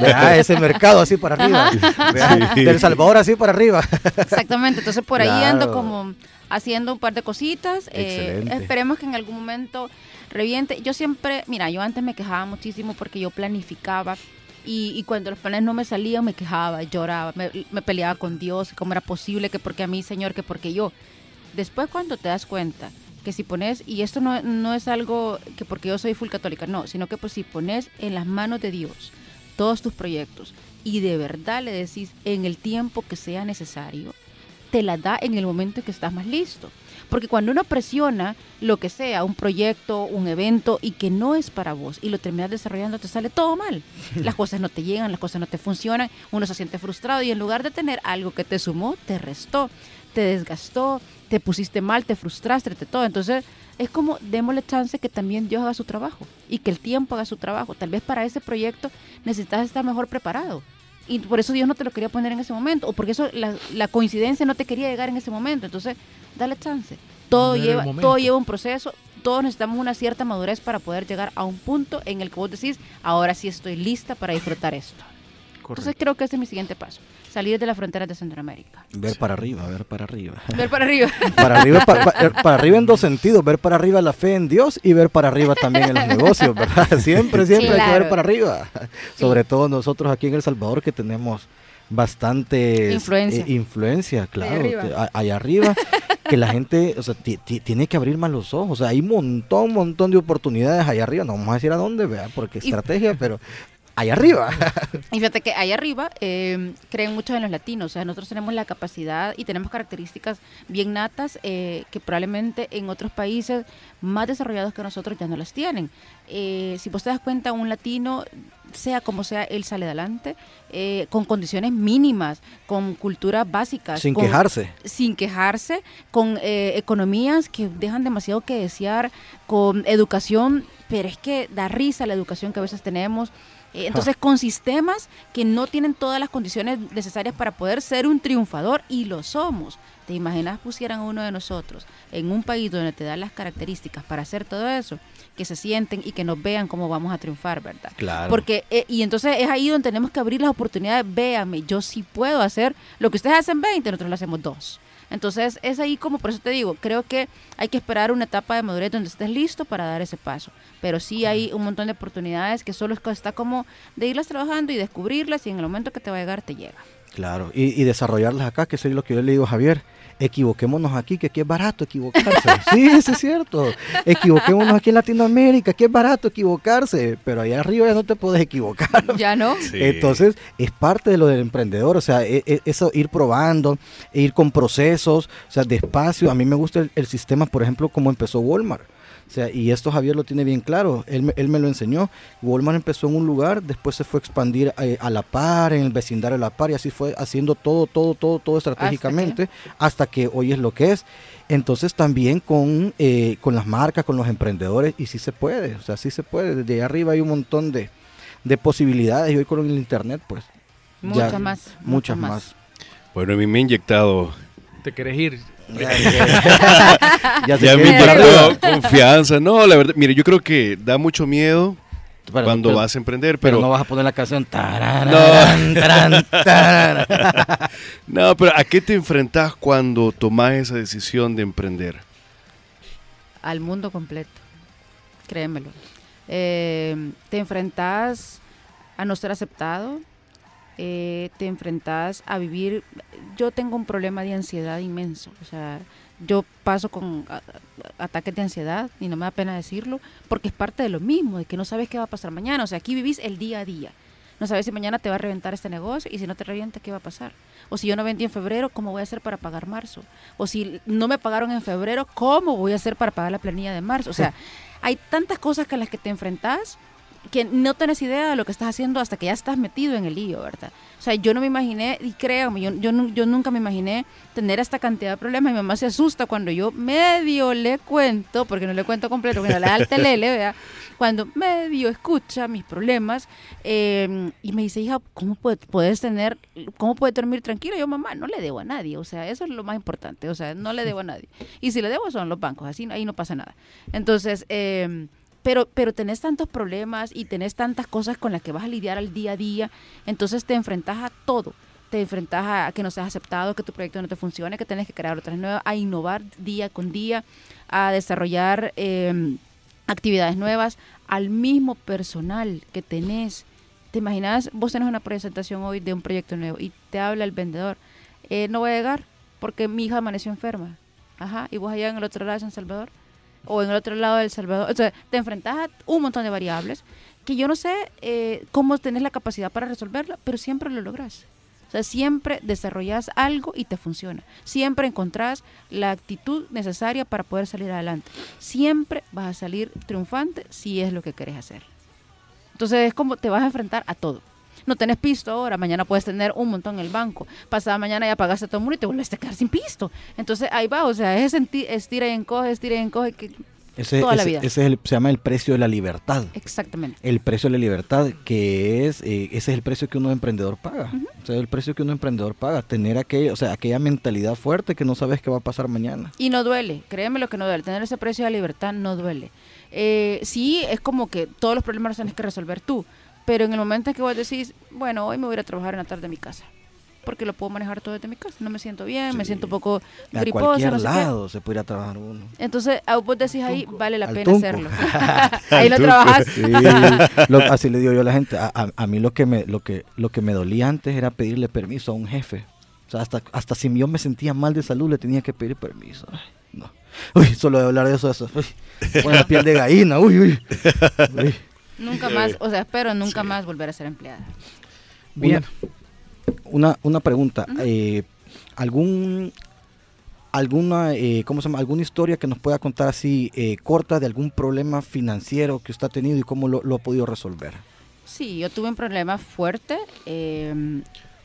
[SPEAKER 3] Vea, ese mercado así para arriba.
[SPEAKER 2] Sí.
[SPEAKER 3] Del Salvador así para arriba.
[SPEAKER 5] Exactamente, entonces por ahí ando como haciendo un par de cositas. eh, esperemos que en algún momento reviente. Yo siempre, mira, yo antes me quejaba muchísimo porque yo planificaba y, y cuando los planes no me salían me quejaba, lloraba, me, me peleaba con Dios, cómo era posible que porque a mí, Señor, que porque yo. Después cuando te das cuenta que si pones, y esto no, no es algo que porque yo soy full católica, no, sino que pues si pones en las manos de Dios todos tus proyectos y de verdad le decís en el tiempo que sea necesario, te la da en el momento en que estás más listo. Porque cuando uno presiona lo que sea, un proyecto, un evento, y que no es para vos, y lo terminas desarrollando, te sale todo mal. Las cosas no te llegan, las cosas no te funcionan, uno se siente frustrado y en lugar de tener algo que te sumó, te restó, te desgastó, te pusiste mal, te frustraste, te todo. Entonces, es como démosle chance que también Dios haga su trabajo y que el tiempo haga su trabajo. Tal vez para ese proyecto necesitas estar mejor preparado. Y por eso Dios no te lo quería poner en ese momento, o porque eso la, la coincidencia no te quería llegar en ese momento. Entonces, dale chance. Todo
[SPEAKER 4] No
[SPEAKER 5] lleva, todo lleva un proceso, todos necesitamos una cierta madurez para poder llegar a un punto en el que vos decís, ahora sí estoy lista para disfrutar esto. Entonces creo que ese es mi siguiente paso, salir de las fronteras de Centroamérica.
[SPEAKER 3] Ver para arriba, ver para arriba.
[SPEAKER 5] Ver para arriba.
[SPEAKER 3] Para arriba, eh, para, arriba en dos sentidos, ver para arriba la fe en Dios y ver para arriba también en los negocios, ¿verdad? Siempre, siempre hay que ver para arriba. Sobre todo nosotros aquí en El Salvador que tenemos bastante
[SPEAKER 5] Influencia.
[SPEAKER 3] influencia, claro,
[SPEAKER 5] arriba.
[SPEAKER 3] allá arriba, que la gente, o sea, ti- ti- tiene que abrir más los ojos, o sea, hay un montón, montón de oportunidades allá arriba, no vamos a decir a dónde, ¿verdad? Porque
[SPEAKER 5] Y-
[SPEAKER 3] estrategia, pero allá arriba.
[SPEAKER 5] Y fíjate que ahí arriba eh, creen mucho en los latinos, o sea, nosotros tenemos la capacidad y tenemos características bien natas eh, que probablemente en otros países más desarrollados que nosotros ya no las tienen. Eh, si vos te das cuenta, un latino, sea como sea, él sale adelante eh, con condiciones mínimas, con culturas básicas.
[SPEAKER 3] Sin
[SPEAKER 5] con-
[SPEAKER 3] quejarse.
[SPEAKER 5] sin quejarse, con eh, economías que dejan demasiado que desear, con educación, pero es que da risa la educación que a veces tenemos. Eh, entonces, con sistemas que no tienen todas las condiciones necesarias para poder ser un triunfador, y lo somos. ¿Te imaginas pusieran a uno de nosotros en un país donde te dan las características para hacer todo eso? Que se sienten y que nos vean cómo vamos a triunfar, ¿verdad?
[SPEAKER 3] Claro.
[SPEAKER 5] Porque, eh, y entonces es ahí donde tenemos que abrir las oportunidades. Véame, yo sí puedo hacer lo que ustedes hacen 20, nosotros lo hacemos dos. Entonces es ahí como, por eso te digo, creo que hay que esperar una etapa de madurez donde estés listo para dar ese paso. Pero sí hay un montón de oportunidades que solo está como de irlas trabajando y descubrirlas y en el momento que te va a llegar, te llega.
[SPEAKER 3] Claro, y, y desarrollarlas acá, que eso es lo que yo le digo a Javier. Equivoquémonos aquí, que aquí es barato equivocarse. sí, eso es cierto. Equivoquémonos aquí en Latinoamérica, que es barato equivocarse, pero allá arriba ya no te puedes equivocar.
[SPEAKER 5] ¿Ya no?
[SPEAKER 2] Sí.
[SPEAKER 3] Entonces, es parte de lo del emprendedor, o sea, e- e- eso ir probando, ir con procesos, o sea, despacio. A mí me gusta el, el sistema, por ejemplo, como empezó Walmart. O sea, y esto Javier lo tiene bien claro, él, me- él me lo enseñó. Walmart empezó en un lugar, después se fue a expandir eh, a la par, en el vecindario a la par, y así fue haciendo todo, todo, todo, todo estratégicamente, hasta que hoy es lo que es. Entonces también con, eh, con las marcas, con los emprendedores, y sí se puede, o sea, sí se puede. Desde ahí arriba hay un montón de, de posibilidades, y hoy con el internet, pues,
[SPEAKER 5] Muchas
[SPEAKER 3] ya,
[SPEAKER 5] más.
[SPEAKER 3] muchas más.
[SPEAKER 2] Bueno, a mí me he inyectado,
[SPEAKER 4] ¿Te querés ir?
[SPEAKER 3] Ya, ya-
[SPEAKER 2] me confianza. No, la verdad, mire, yo creo que da mucho miedo
[SPEAKER 3] Pero-
[SPEAKER 2] cuando
[SPEAKER 3] pero-
[SPEAKER 2] vas a emprender,
[SPEAKER 3] Pero,
[SPEAKER 2] pero,
[SPEAKER 3] no vas a poner la canción. tararán, tarán, tararán.
[SPEAKER 2] no, pero ¿a qué te enfrentas cuando tomas esa decisión de emprender?
[SPEAKER 5] al mundo completo, créemelo. Eh, te enfrentas a no ser aceptado, eh, te enfrentas a vivir. Yo tengo un problema de ansiedad inmenso, o sea, yo paso con ataques de ansiedad y no me da pena decirlo, porque es parte de lo mismo, de que no sabes qué va a pasar mañana, o sea, aquí vivís el día a día. No sabes si mañana te va a reventar este negocio y si no te revienta, ¿qué va a pasar? O si yo no vendí en febrero, ¿cómo voy a hacer para pagar marzo? O si no me pagaron en febrero, ¿cómo voy a hacer para pagar la planilla de marzo? O sea, hay tantas cosas con las que te enfrentas que no tienes idea de lo que estás haciendo hasta que ya estás metido en el lío, ¿verdad? O sea, yo no me imaginé, y créanme, yo, yo, yo nunca me imaginé tener esta cantidad de problemas. Mi mamá se asusta cuando yo medio le cuento, porque no le cuento completo, porque no le da el telele, ¿verdad? Cuando medio escucha mis problemas eh, y me dice, hija, ¿cómo puede- puedes tener, cómo puedes dormir tranquila? Yo, mamá, no le debo a nadie, o sea, eso es lo más importante, o sea, no le debo a nadie. Y si le debo son los bancos, así ahí no pasa nada. Entonces, eh, pero, pero tenés tantos problemas y tenés tantas cosas con las que vas a lidiar al día a día, entonces te enfrentas a todo. Te enfrentas a que no seas aceptado, que tu proyecto no te funcione, que tenés que crear otras nuevas, a innovar día con día, a desarrollar eh, actividades nuevas, al mismo personal que tenés. ¿Te imaginas? Vos tenés una presentación hoy de un proyecto nuevo y te habla el vendedor. Eh, no voy a llegar porque mi hija amaneció enferma. Ajá, y vos allá en el otro lado de San Salvador o en el otro lado del Salvador. O sea, te enfrentas a un montón de variables que yo no sé eh, cómo tenés la capacidad para resolverla, pero siempre lo logras. O sea, siempre desarrollas algo y te funciona. Siempre encontrás la actitud necesaria para poder salir adelante. Siempre vas a salir triunfante si es lo que querés hacer. Entonces es como te vas a enfrentar a todo. No tenés pisto ahora, mañana puedes tener un montón en el banco. Pasada mañana ya pagaste todo el mundo y te vuelves a quedar sin pisto. Entonces ahí va, o sea, es estira y encoge, estira y encoge, que
[SPEAKER 3] ese, Toda la vida. ese es el, se llama el precio de la libertad.
[SPEAKER 5] Exactamente.
[SPEAKER 3] El precio de la libertad, que es, eh, ese es el precio que uno emprendedor paga. O sea, el precio que uno emprendedor paga. Tener aquella, o sea, aquella mentalidad fuerte que no sabes qué va a pasar mañana.
[SPEAKER 5] Y no duele, créeme lo que no duele. Tener ese precio de la libertad no duele. Eh, sí, es como que todos los problemas los tienes que resolver tú. Pero en el momento en que vos decís, bueno, hoy me voy a ir a trabajar en la tarde de mi casa porque lo puedo manejar todo desde mi casa. No me siento bien, me siento un poco griposa.
[SPEAKER 3] A cualquier lado se puede ir a trabajar uno.
[SPEAKER 5] Entonces, vos decís ahí, vale la pena hacerlo. ahí lo trabajas.
[SPEAKER 3] así le digo yo a la gente. A, mí lo que, me, lo, que, lo que me dolía antes era pedirle permiso a un jefe. O sea, hasta, hasta si yo me sentía mal de salud, le tenía que pedir permiso. no. Uy, solo de hablar de eso, eso. Uy, la piel de gallina. Uy, uy.
[SPEAKER 5] Nunca más, o sea, espero nunca más volver a ser empleada.
[SPEAKER 3] Bien una, una pregunta. Eh, ¿Algún alguna eh, ¿cómo se llama? alguna historia que nos pueda contar así eh, corta de algún problema financiero que usted ha tenido y cómo lo, ha podido resolver?
[SPEAKER 5] Sí, yo tuve un problema fuerte em,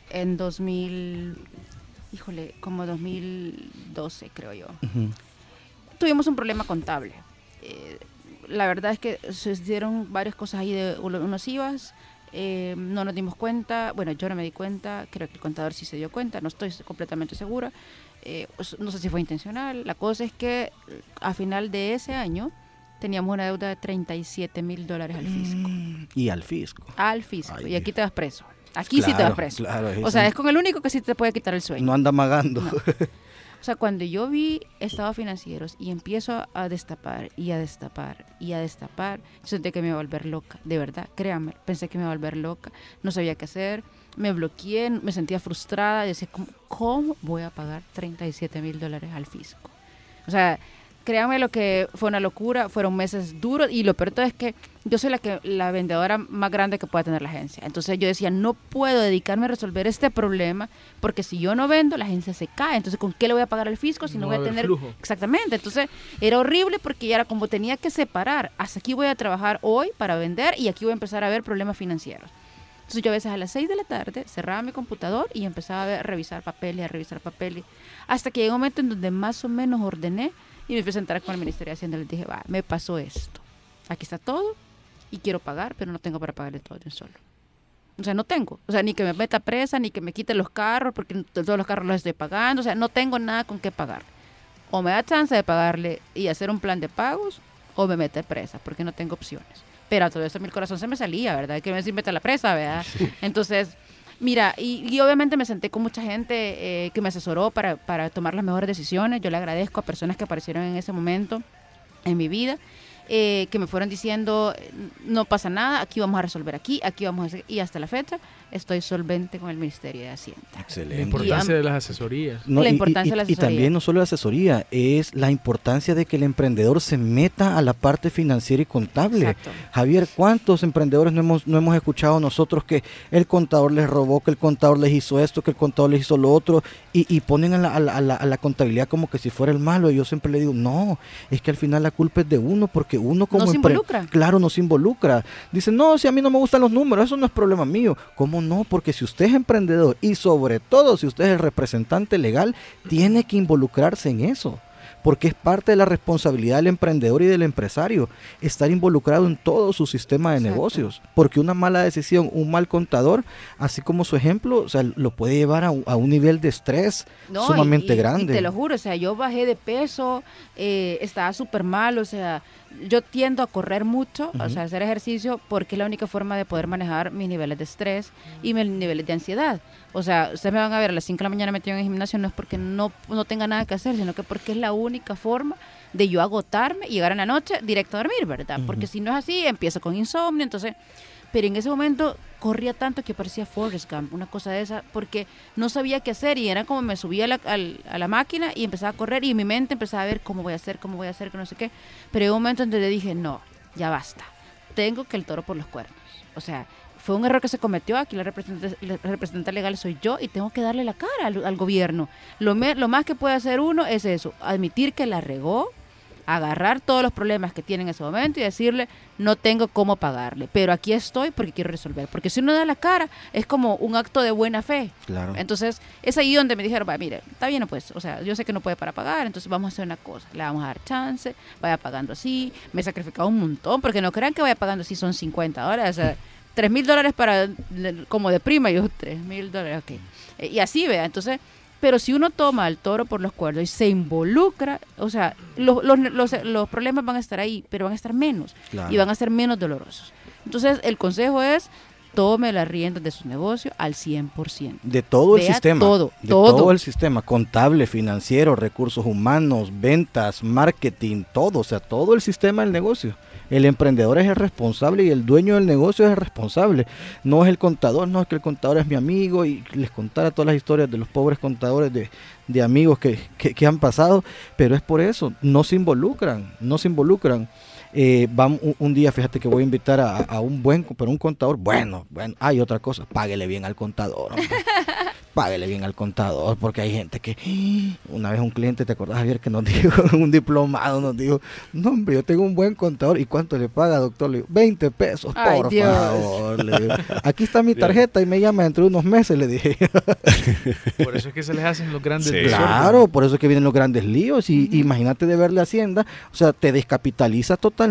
[SPEAKER 5] en 2000, híjole, como 2012 creo yo. Tuvimos un problema contable. La verdad es que se dieron varias cosas ahí de unos IVAs eh, no nos dimos cuenta, bueno, yo no me di cuenta, creo que el contador sí se dio cuenta, no estoy completamente segura, eh, no sé si fue intencional. La cosa es que a final de ese año teníamos una deuda de 37 mil dólares al fisco. Mm,
[SPEAKER 3] y al fisco.
[SPEAKER 5] Al fisco. y aquí te vas preso. Aquí sí te vas preso. o sea, es con el único que sí te puede quitar el sueño.
[SPEAKER 3] No anda magando.
[SPEAKER 5] O sea, cuando yo vi estados financieros y empiezo a destapar y a destapar y a destapar, sentí que me iba a volver loca, de verdad, créanme, pensé que me iba a volver loca, no sabía qué hacer, me bloqueé, me sentía frustrada y decía, ¿cómo, cómo voy a pagar 37 mil dólares al fisco? O sea, créanme lo que fue una locura, fueron meses duros y lo peor es que yo soy la que la vendedora más grande que pueda tener la agencia. Entonces yo decía, no puedo dedicarme a resolver este problema porque si yo no vendo, la agencia se cae. Entonces, ¿con qué le voy a pagar al fisco si no, voy a tener Exactamente. Entonces, era horrible porque ya era como tenía que separar, hasta aquí voy a trabajar hoy para vender y aquí voy a empezar a ver problemas financieros. Entonces yo a veces a las 6 de la tarde cerraba mi computador y empezaba a, revisar papeles, a revisar papeles, hasta que llegó un momento en donde más o menos ordené y me fui a sentar con el Ministerio de Hacienda y les dije, va, me pasó esto. Aquí está todo y quiero pagar, pero no tengo para pagarle todo de un solo. O sea, no tengo. O sea, ni que me meta presa, ni que me quite los carros, porque todos los carros los estoy pagando. O sea, no tengo nada con qué pagar. O me da chance de pagarle y hacer un plan de pagos, o me mete presa, porque no tengo opciones. Pero a todo eso mi corazón se me salía, ¿verdad? Que me decir mete la presa, ¿verdad? Entonces, Mira, y, obviamente me senté con mucha gente eh, que me asesoró para, para tomar las mejores decisiones. Yo le agradezco a personas que aparecieron en ese momento en mi vida. Eh, que me fueron diciendo, no pasa nada, aquí vamos a resolver aquí, aquí vamos a hacer, y hasta la fecha estoy solvente con el Ministerio de Hacienda.
[SPEAKER 4] Excelente. La importancia de las asesorías.
[SPEAKER 3] la importancia y, de la asesoría. Y también no solo la asesoría, es la importancia de que el emprendedor se meta a la parte financiera y contable. Javier, ¿cuántos emprendedores no hemos, no hemos escuchado nosotros que el contador les robó, que el contador les hizo esto, que el contador les hizo lo otro, y, ponen a la, a, la, a la contabilidad como que si fuera el malo? Y yo siempre le digo, no, es que al final la culpa es de uno, porque uno como...
[SPEAKER 5] No se involucra.
[SPEAKER 3] Claro, no se involucra. Dicen, no, si a mí no me gustan los números, eso no es problema mío. ¿Cómo no? Porque si usted es emprendedor y sobre todo si usted es el representante legal, tiene que involucrarse en eso porque es parte de la responsabilidad del emprendedor y del empresario estar involucrado en todo su sistema de negocios, porque una mala decisión, un mal contador, así como su ejemplo, o sea, lo puede llevar a, un nivel de estrés sumamente grande.
[SPEAKER 5] te lo juro, o sea, yo bajé de peso, eh, estaba súper mal, o sea, yo tiendo a correr mucho, o sea, hacer ejercicio, porque es la única forma de poder manejar mis niveles de estrés y mis niveles de ansiedad. O sea, ustedes me van a ver a las 5 de la mañana metido en el gimnasio, no es porque no, no tenga nada que hacer, sino que porque es la única forma de yo agotarme y llegar en la noche directo a dormir, ¿verdad? Porque si no es así, empiezo con insomnio, entonces... Pero en ese momento corría tanto que parecía Forrest Gump, una cosa de esa, porque no sabía qué hacer y era como me subía a la, a la máquina y empezaba a correr y en mi mente empezaba a ver cómo voy a hacer, cómo voy a hacer, que no sé qué. Pero en un momento en donde dije, no, ya basta, tengo que el toro por los cuernos. O sea, fue un error que se cometió, aquí la representante, la representante legal soy yo y tengo que darle la cara al, al gobierno. Lo, me- lo más que puede hacer uno es eso, admitir que la regó, agarrar todos los problemas que tiene en ese momento y decirle, no tengo cómo pagarle, pero aquí estoy porque quiero resolver. Porque si uno da la cara, es como un acto de buena fe.
[SPEAKER 3] Claro.
[SPEAKER 5] Entonces, es ahí donde me dijeron, va, mire, está bien, pues, o sea, yo sé que no puede para pagar, entonces vamos a hacer una cosa, le vamos a dar chance, vaya pagando así, me he sacrificado un montón, porque no crean que vaya pagando así, son 50 dólares, o sea, 3 mil dólares para, como de prima, y yo, 3 mil dólares, ok. Eh, Y así, vea, entonces, pero si uno toma al toro por los cuernos y se involucra, o sea, los, los, los, los problemas van a estar ahí, pero van a estar menos
[SPEAKER 3] Claro.
[SPEAKER 5] y van a ser menos dolorosos. Entonces, el consejo es, tome las riendas de su negocio al 100%.
[SPEAKER 3] De todo el sistema.
[SPEAKER 5] todo,
[SPEAKER 3] de
[SPEAKER 5] todo.
[SPEAKER 3] todo el sistema, contable, financiero, recursos humanos, ventas, marketing, todo, o sea, todo el sistema del negocio. El emprendedor es el responsable y el dueño del negocio es el responsable. No es el contador, no es que el contador es mi amigo y les contara todas las historias de los pobres contadores de, de amigos que, que- que han pasado, pero es por eso, no se involucran, no se involucran. Eh, vamos, un, un día, fíjate que voy a invitar a, a un buen, pero un contador, bueno, bueno, hay otra cosa, páguele bien al contador. hombre. Páguele bien al contador, porque hay gente que, una vez un cliente, ¿te acordás, Javier, que nos dijo, un diplomado nos dijo, no, hombre, yo tengo un buen contador, ¿y cuánto le paga, doctor? Le digo, 20 pesos,
[SPEAKER 5] Ay,
[SPEAKER 3] por
[SPEAKER 5] Dios.
[SPEAKER 3] favor. le digo. Aquí está mi tarjeta y me llama dentro de unos meses, le dije.
[SPEAKER 4] Por eso es que se les hacen los grandes
[SPEAKER 2] Sí.
[SPEAKER 3] Claro, por eso es que vienen los grandes líos. Y imagínate de verle Hacienda, o sea, te descapitaliza totalmente,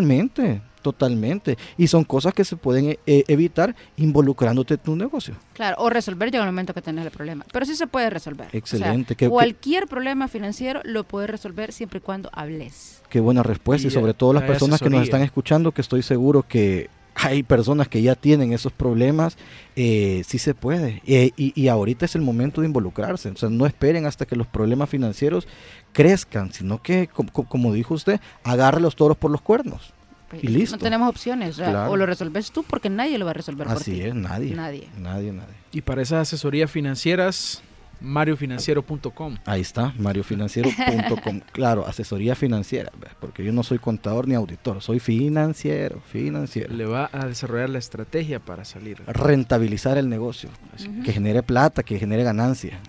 [SPEAKER 3] totalmente. Y son cosas que se pueden eh, eh, evitar involucrándote en tu negocio.
[SPEAKER 5] Claro, o resolver llega el momento que tenés el problema. Pero sí se puede resolver. O sea,
[SPEAKER 3] Excelente, que-
[SPEAKER 5] cualquier problema financiero lo puedes resolver siempre y cuando hables.
[SPEAKER 3] Qué buena respuesta. Y,
[SPEAKER 4] Y
[SPEAKER 3] sobre todo las personas que nos están escuchando, que estoy seguro que hay personas que ya tienen esos problemas, eh, sí se puede. Eh, y, y ahorita es el momento de involucrarse. O sea, no esperen hasta que los problemas financieros crezcan, sino que, com- com- como dijo usted, agarre los toros por los cuernos.
[SPEAKER 5] Pues,
[SPEAKER 3] Y listo.
[SPEAKER 5] No tenemos opciones. o sea,
[SPEAKER 3] Claro.
[SPEAKER 5] O lo resolves tú porque nadie lo va a resolver por
[SPEAKER 3] Así
[SPEAKER 5] ti.
[SPEAKER 3] es, nadie.
[SPEAKER 5] Nadie.
[SPEAKER 3] Nadie, nadie.
[SPEAKER 4] Y para esas asesorías financieras, mariofinanciero.com.
[SPEAKER 3] Ahí está, mariofinanciero.com. claro, asesoría financiera, porque yo no soy contador ni auditor, soy financiero, financiero.
[SPEAKER 4] Le va a desarrollar la estrategia para salir.
[SPEAKER 3] Rentabilizar el negocio, que genere plata, que genere ganancia.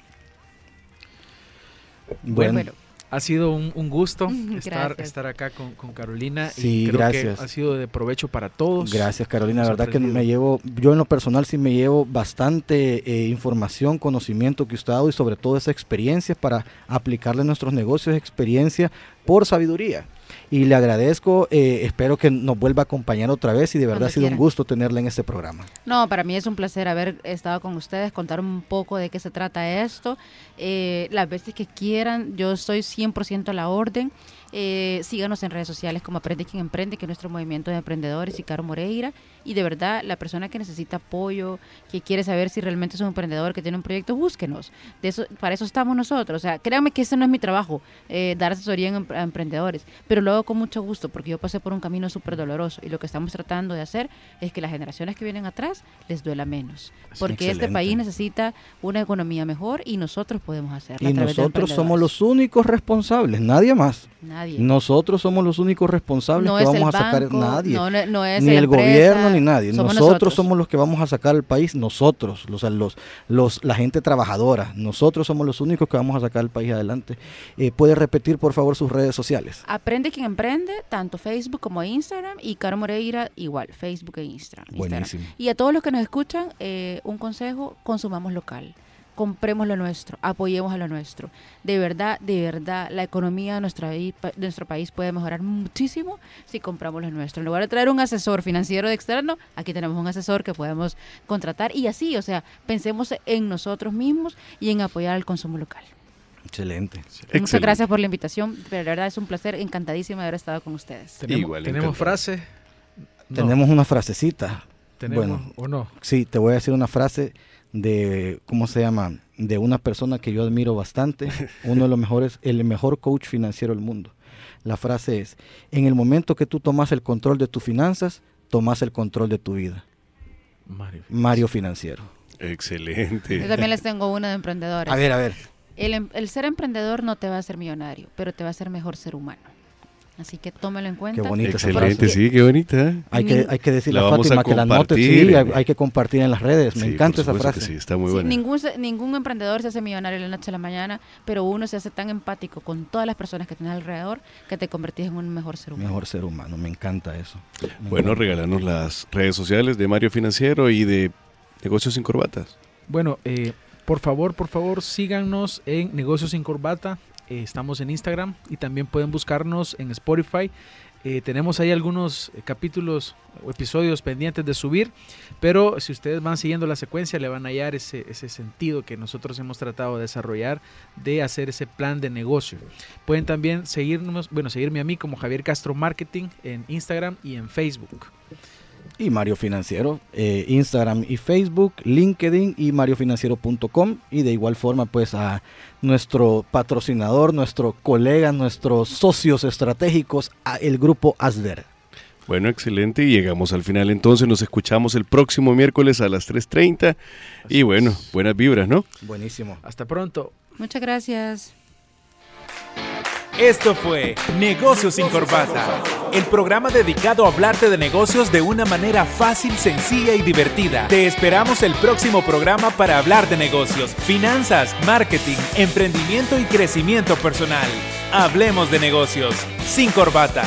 [SPEAKER 3] Bueno,
[SPEAKER 5] Bueno,
[SPEAKER 4] Ha sido un, un gusto estar, estar acá con, con Carolina.
[SPEAKER 3] Sí,
[SPEAKER 4] y creo
[SPEAKER 3] gracias.
[SPEAKER 4] que ha sido de provecho para todos.
[SPEAKER 3] gracias Carolina, la verdad que me llevo, yo en lo personal sí me llevo bastante eh, información, conocimiento que usted ha dado y sobre todo esa experiencia para aplicarle a nuestros negocios, experiencia por sabiduría. Y le agradezco, eh, espero que nos vuelva a acompañar otra vez y de verdad
[SPEAKER 5] Cuando
[SPEAKER 3] ha sido un gusto tenerla en este programa.
[SPEAKER 5] No, para mí es un placer haber estado con ustedes, contar un poco de qué se trata esto. Eh, las veces que quieran, yo estoy 100% a la orden. Eh, síganos en redes sociales como Aprende quien emprende, que es nuestro movimiento de emprendedores y Caro Moreira. Y de verdad, la persona que necesita apoyo, que quiere saber si realmente es un emprendedor, que tiene un proyecto, búsquenos. De eso, para eso estamos nosotros. O sea, créanme que ese no es mi trabajo, eh, dar asesoría en a emprendedores, pero lo hago con mucho gusto porque yo pasé por un camino súper doloroso y lo que estamos tratando de hacer es que las generaciones que vienen atrás les duela menos. Porque este país necesita una economía mejor y nosotros podemos hacerla.
[SPEAKER 3] Y
[SPEAKER 5] a
[SPEAKER 3] nosotros somos los únicos responsables, nadie más.
[SPEAKER 5] Nadie.
[SPEAKER 3] Nosotros somos los únicos responsables
[SPEAKER 5] No
[SPEAKER 3] que vamos a sacar
[SPEAKER 5] banco,
[SPEAKER 3] nadie.
[SPEAKER 5] no, no- es
[SPEAKER 3] ni el
[SPEAKER 5] empresa,
[SPEAKER 3] gobierno ni nadie.
[SPEAKER 5] somos
[SPEAKER 3] Nosotros,
[SPEAKER 5] nosotros.
[SPEAKER 3] somos los que vamos a sacar al país, nosotros, sea, los, los, la gente trabajadora. Nosotros somos los únicos que vamos a sacar el país adelante. Eh, ¿Puede repetir, por favor, sus redes sociales?
[SPEAKER 5] Aprende quien emprende, tanto Facebook como Instagram y Caro Moreira igual, Facebook e Instagram. Instagram.
[SPEAKER 3] Buenísimo.
[SPEAKER 5] Y a todos los que nos escuchan, eh, un consejo, consumamos local. Compremos lo nuestro, apoyemos a lo nuestro. De verdad, de verdad, la economía de nuestra de nuestro país puede mejorar muchísimo si compramos lo nuestro. En lugar de traer un asesor financiero de externo, aquí tenemos un asesor que podemos contratar y así, o sea, pensemos en nosotros mismos y en apoyar al consumo local.
[SPEAKER 3] Excelente.
[SPEAKER 5] Muchas gracias por la invitación, pero la verdad es un placer, encantadísima de haber estado con ustedes.
[SPEAKER 4] Tenemos,
[SPEAKER 2] Igual,
[SPEAKER 4] tenemos
[SPEAKER 2] encantado.
[SPEAKER 4] frase. No,
[SPEAKER 3] Tenemos una frasecita.
[SPEAKER 4] tenemos
[SPEAKER 3] bueno.
[SPEAKER 4] o no.
[SPEAKER 3] Sí, te voy a decir una frase de, ¿cómo se llama? De una persona que yo admiro bastante, uno de los mejores, el mejor coach financiero del mundo. La frase es, en el momento que tú tomas el control de tus finanzas, tomas el control de tu vida.
[SPEAKER 4] Mario.
[SPEAKER 3] Mario Financiero.
[SPEAKER 5] Yo
[SPEAKER 2] Excelente.
[SPEAKER 5] también les tengo una de emprendedores.
[SPEAKER 3] A ver, a ver.
[SPEAKER 5] El, em- el ser emprendedor no te va a hacer millonario, pero te va a hacer mejor ser humano. Así que tómelo en cuenta.
[SPEAKER 3] Qué bonito. esa
[SPEAKER 2] Excelente,
[SPEAKER 5] frase.
[SPEAKER 2] sí, qué bonita. ¿eh?
[SPEAKER 3] Hay que, hay que decirle
[SPEAKER 2] La
[SPEAKER 3] a que la note, sí, hay, hay que compartir en las redes. Me
[SPEAKER 2] Sí,
[SPEAKER 3] encanta esa frase.
[SPEAKER 2] Sí, está muy
[SPEAKER 5] Sí,
[SPEAKER 2] buena.
[SPEAKER 5] ningún, emprendedor se hace millonario de la noche a la mañana, pero uno se hace tan empático con todas las personas que tienes alrededor que te convertís en un mejor ser humano.
[SPEAKER 3] Mejor ser humano, me encanta eso. Me
[SPEAKER 2] Bueno,
[SPEAKER 3] encanta.
[SPEAKER 2] regálanos las redes sociales de Mario Financiero y de Negocios sin Corbatas.
[SPEAKER 4] Bueno, eh, por favor, por favor, síganos en Negocios sin Corbata. Eh, estamos en Instagram y también pueden buscarnos en Spotify. Eh, tenemos ahí algunos capítulos o episodios pendientes de subir, pero si ustedes van siguiendo la secuencia le van a hallar ese, ese sentido que nosotros hemos tratado de desarrollar de hacer ese plan de negocio. Pueden también seguirnos, bueno, seguirme a mí como Javier Castro Marketing en Instagram y en Facebook.
[SPEAKER 3] Y Mario Financiero, eh, Instagram y Facebook, LinkedIn y mariofinanciero.com. Y de igual forma, pues a nuestro patrocinador, nuestro colega, nuestros socios estratégicos, a el grupo Asder.
[SPEAKER 2] Bueno, excelente. Y llegamos al final. Entonces nos escuchamos el próximo miércoles a las 3.30. Y bueno, buenas vibras, ¿no?
[SPEAKER 3] Buenísimo.
[SPEAKER 4] Hasta pronto.
[SPEAKER 5] Muchas gracias.
[SPEAKER 1] Esto fue Negocios sin Corbata, el programa dedicado a hablarte de negocios de una manera fácil, sencilla y divertida. Te esperamos el próximo programa para hablar de negocios, finanzas, marketing, emprendimiento y crecimiento personal. Hablemos de negocios sin corbata.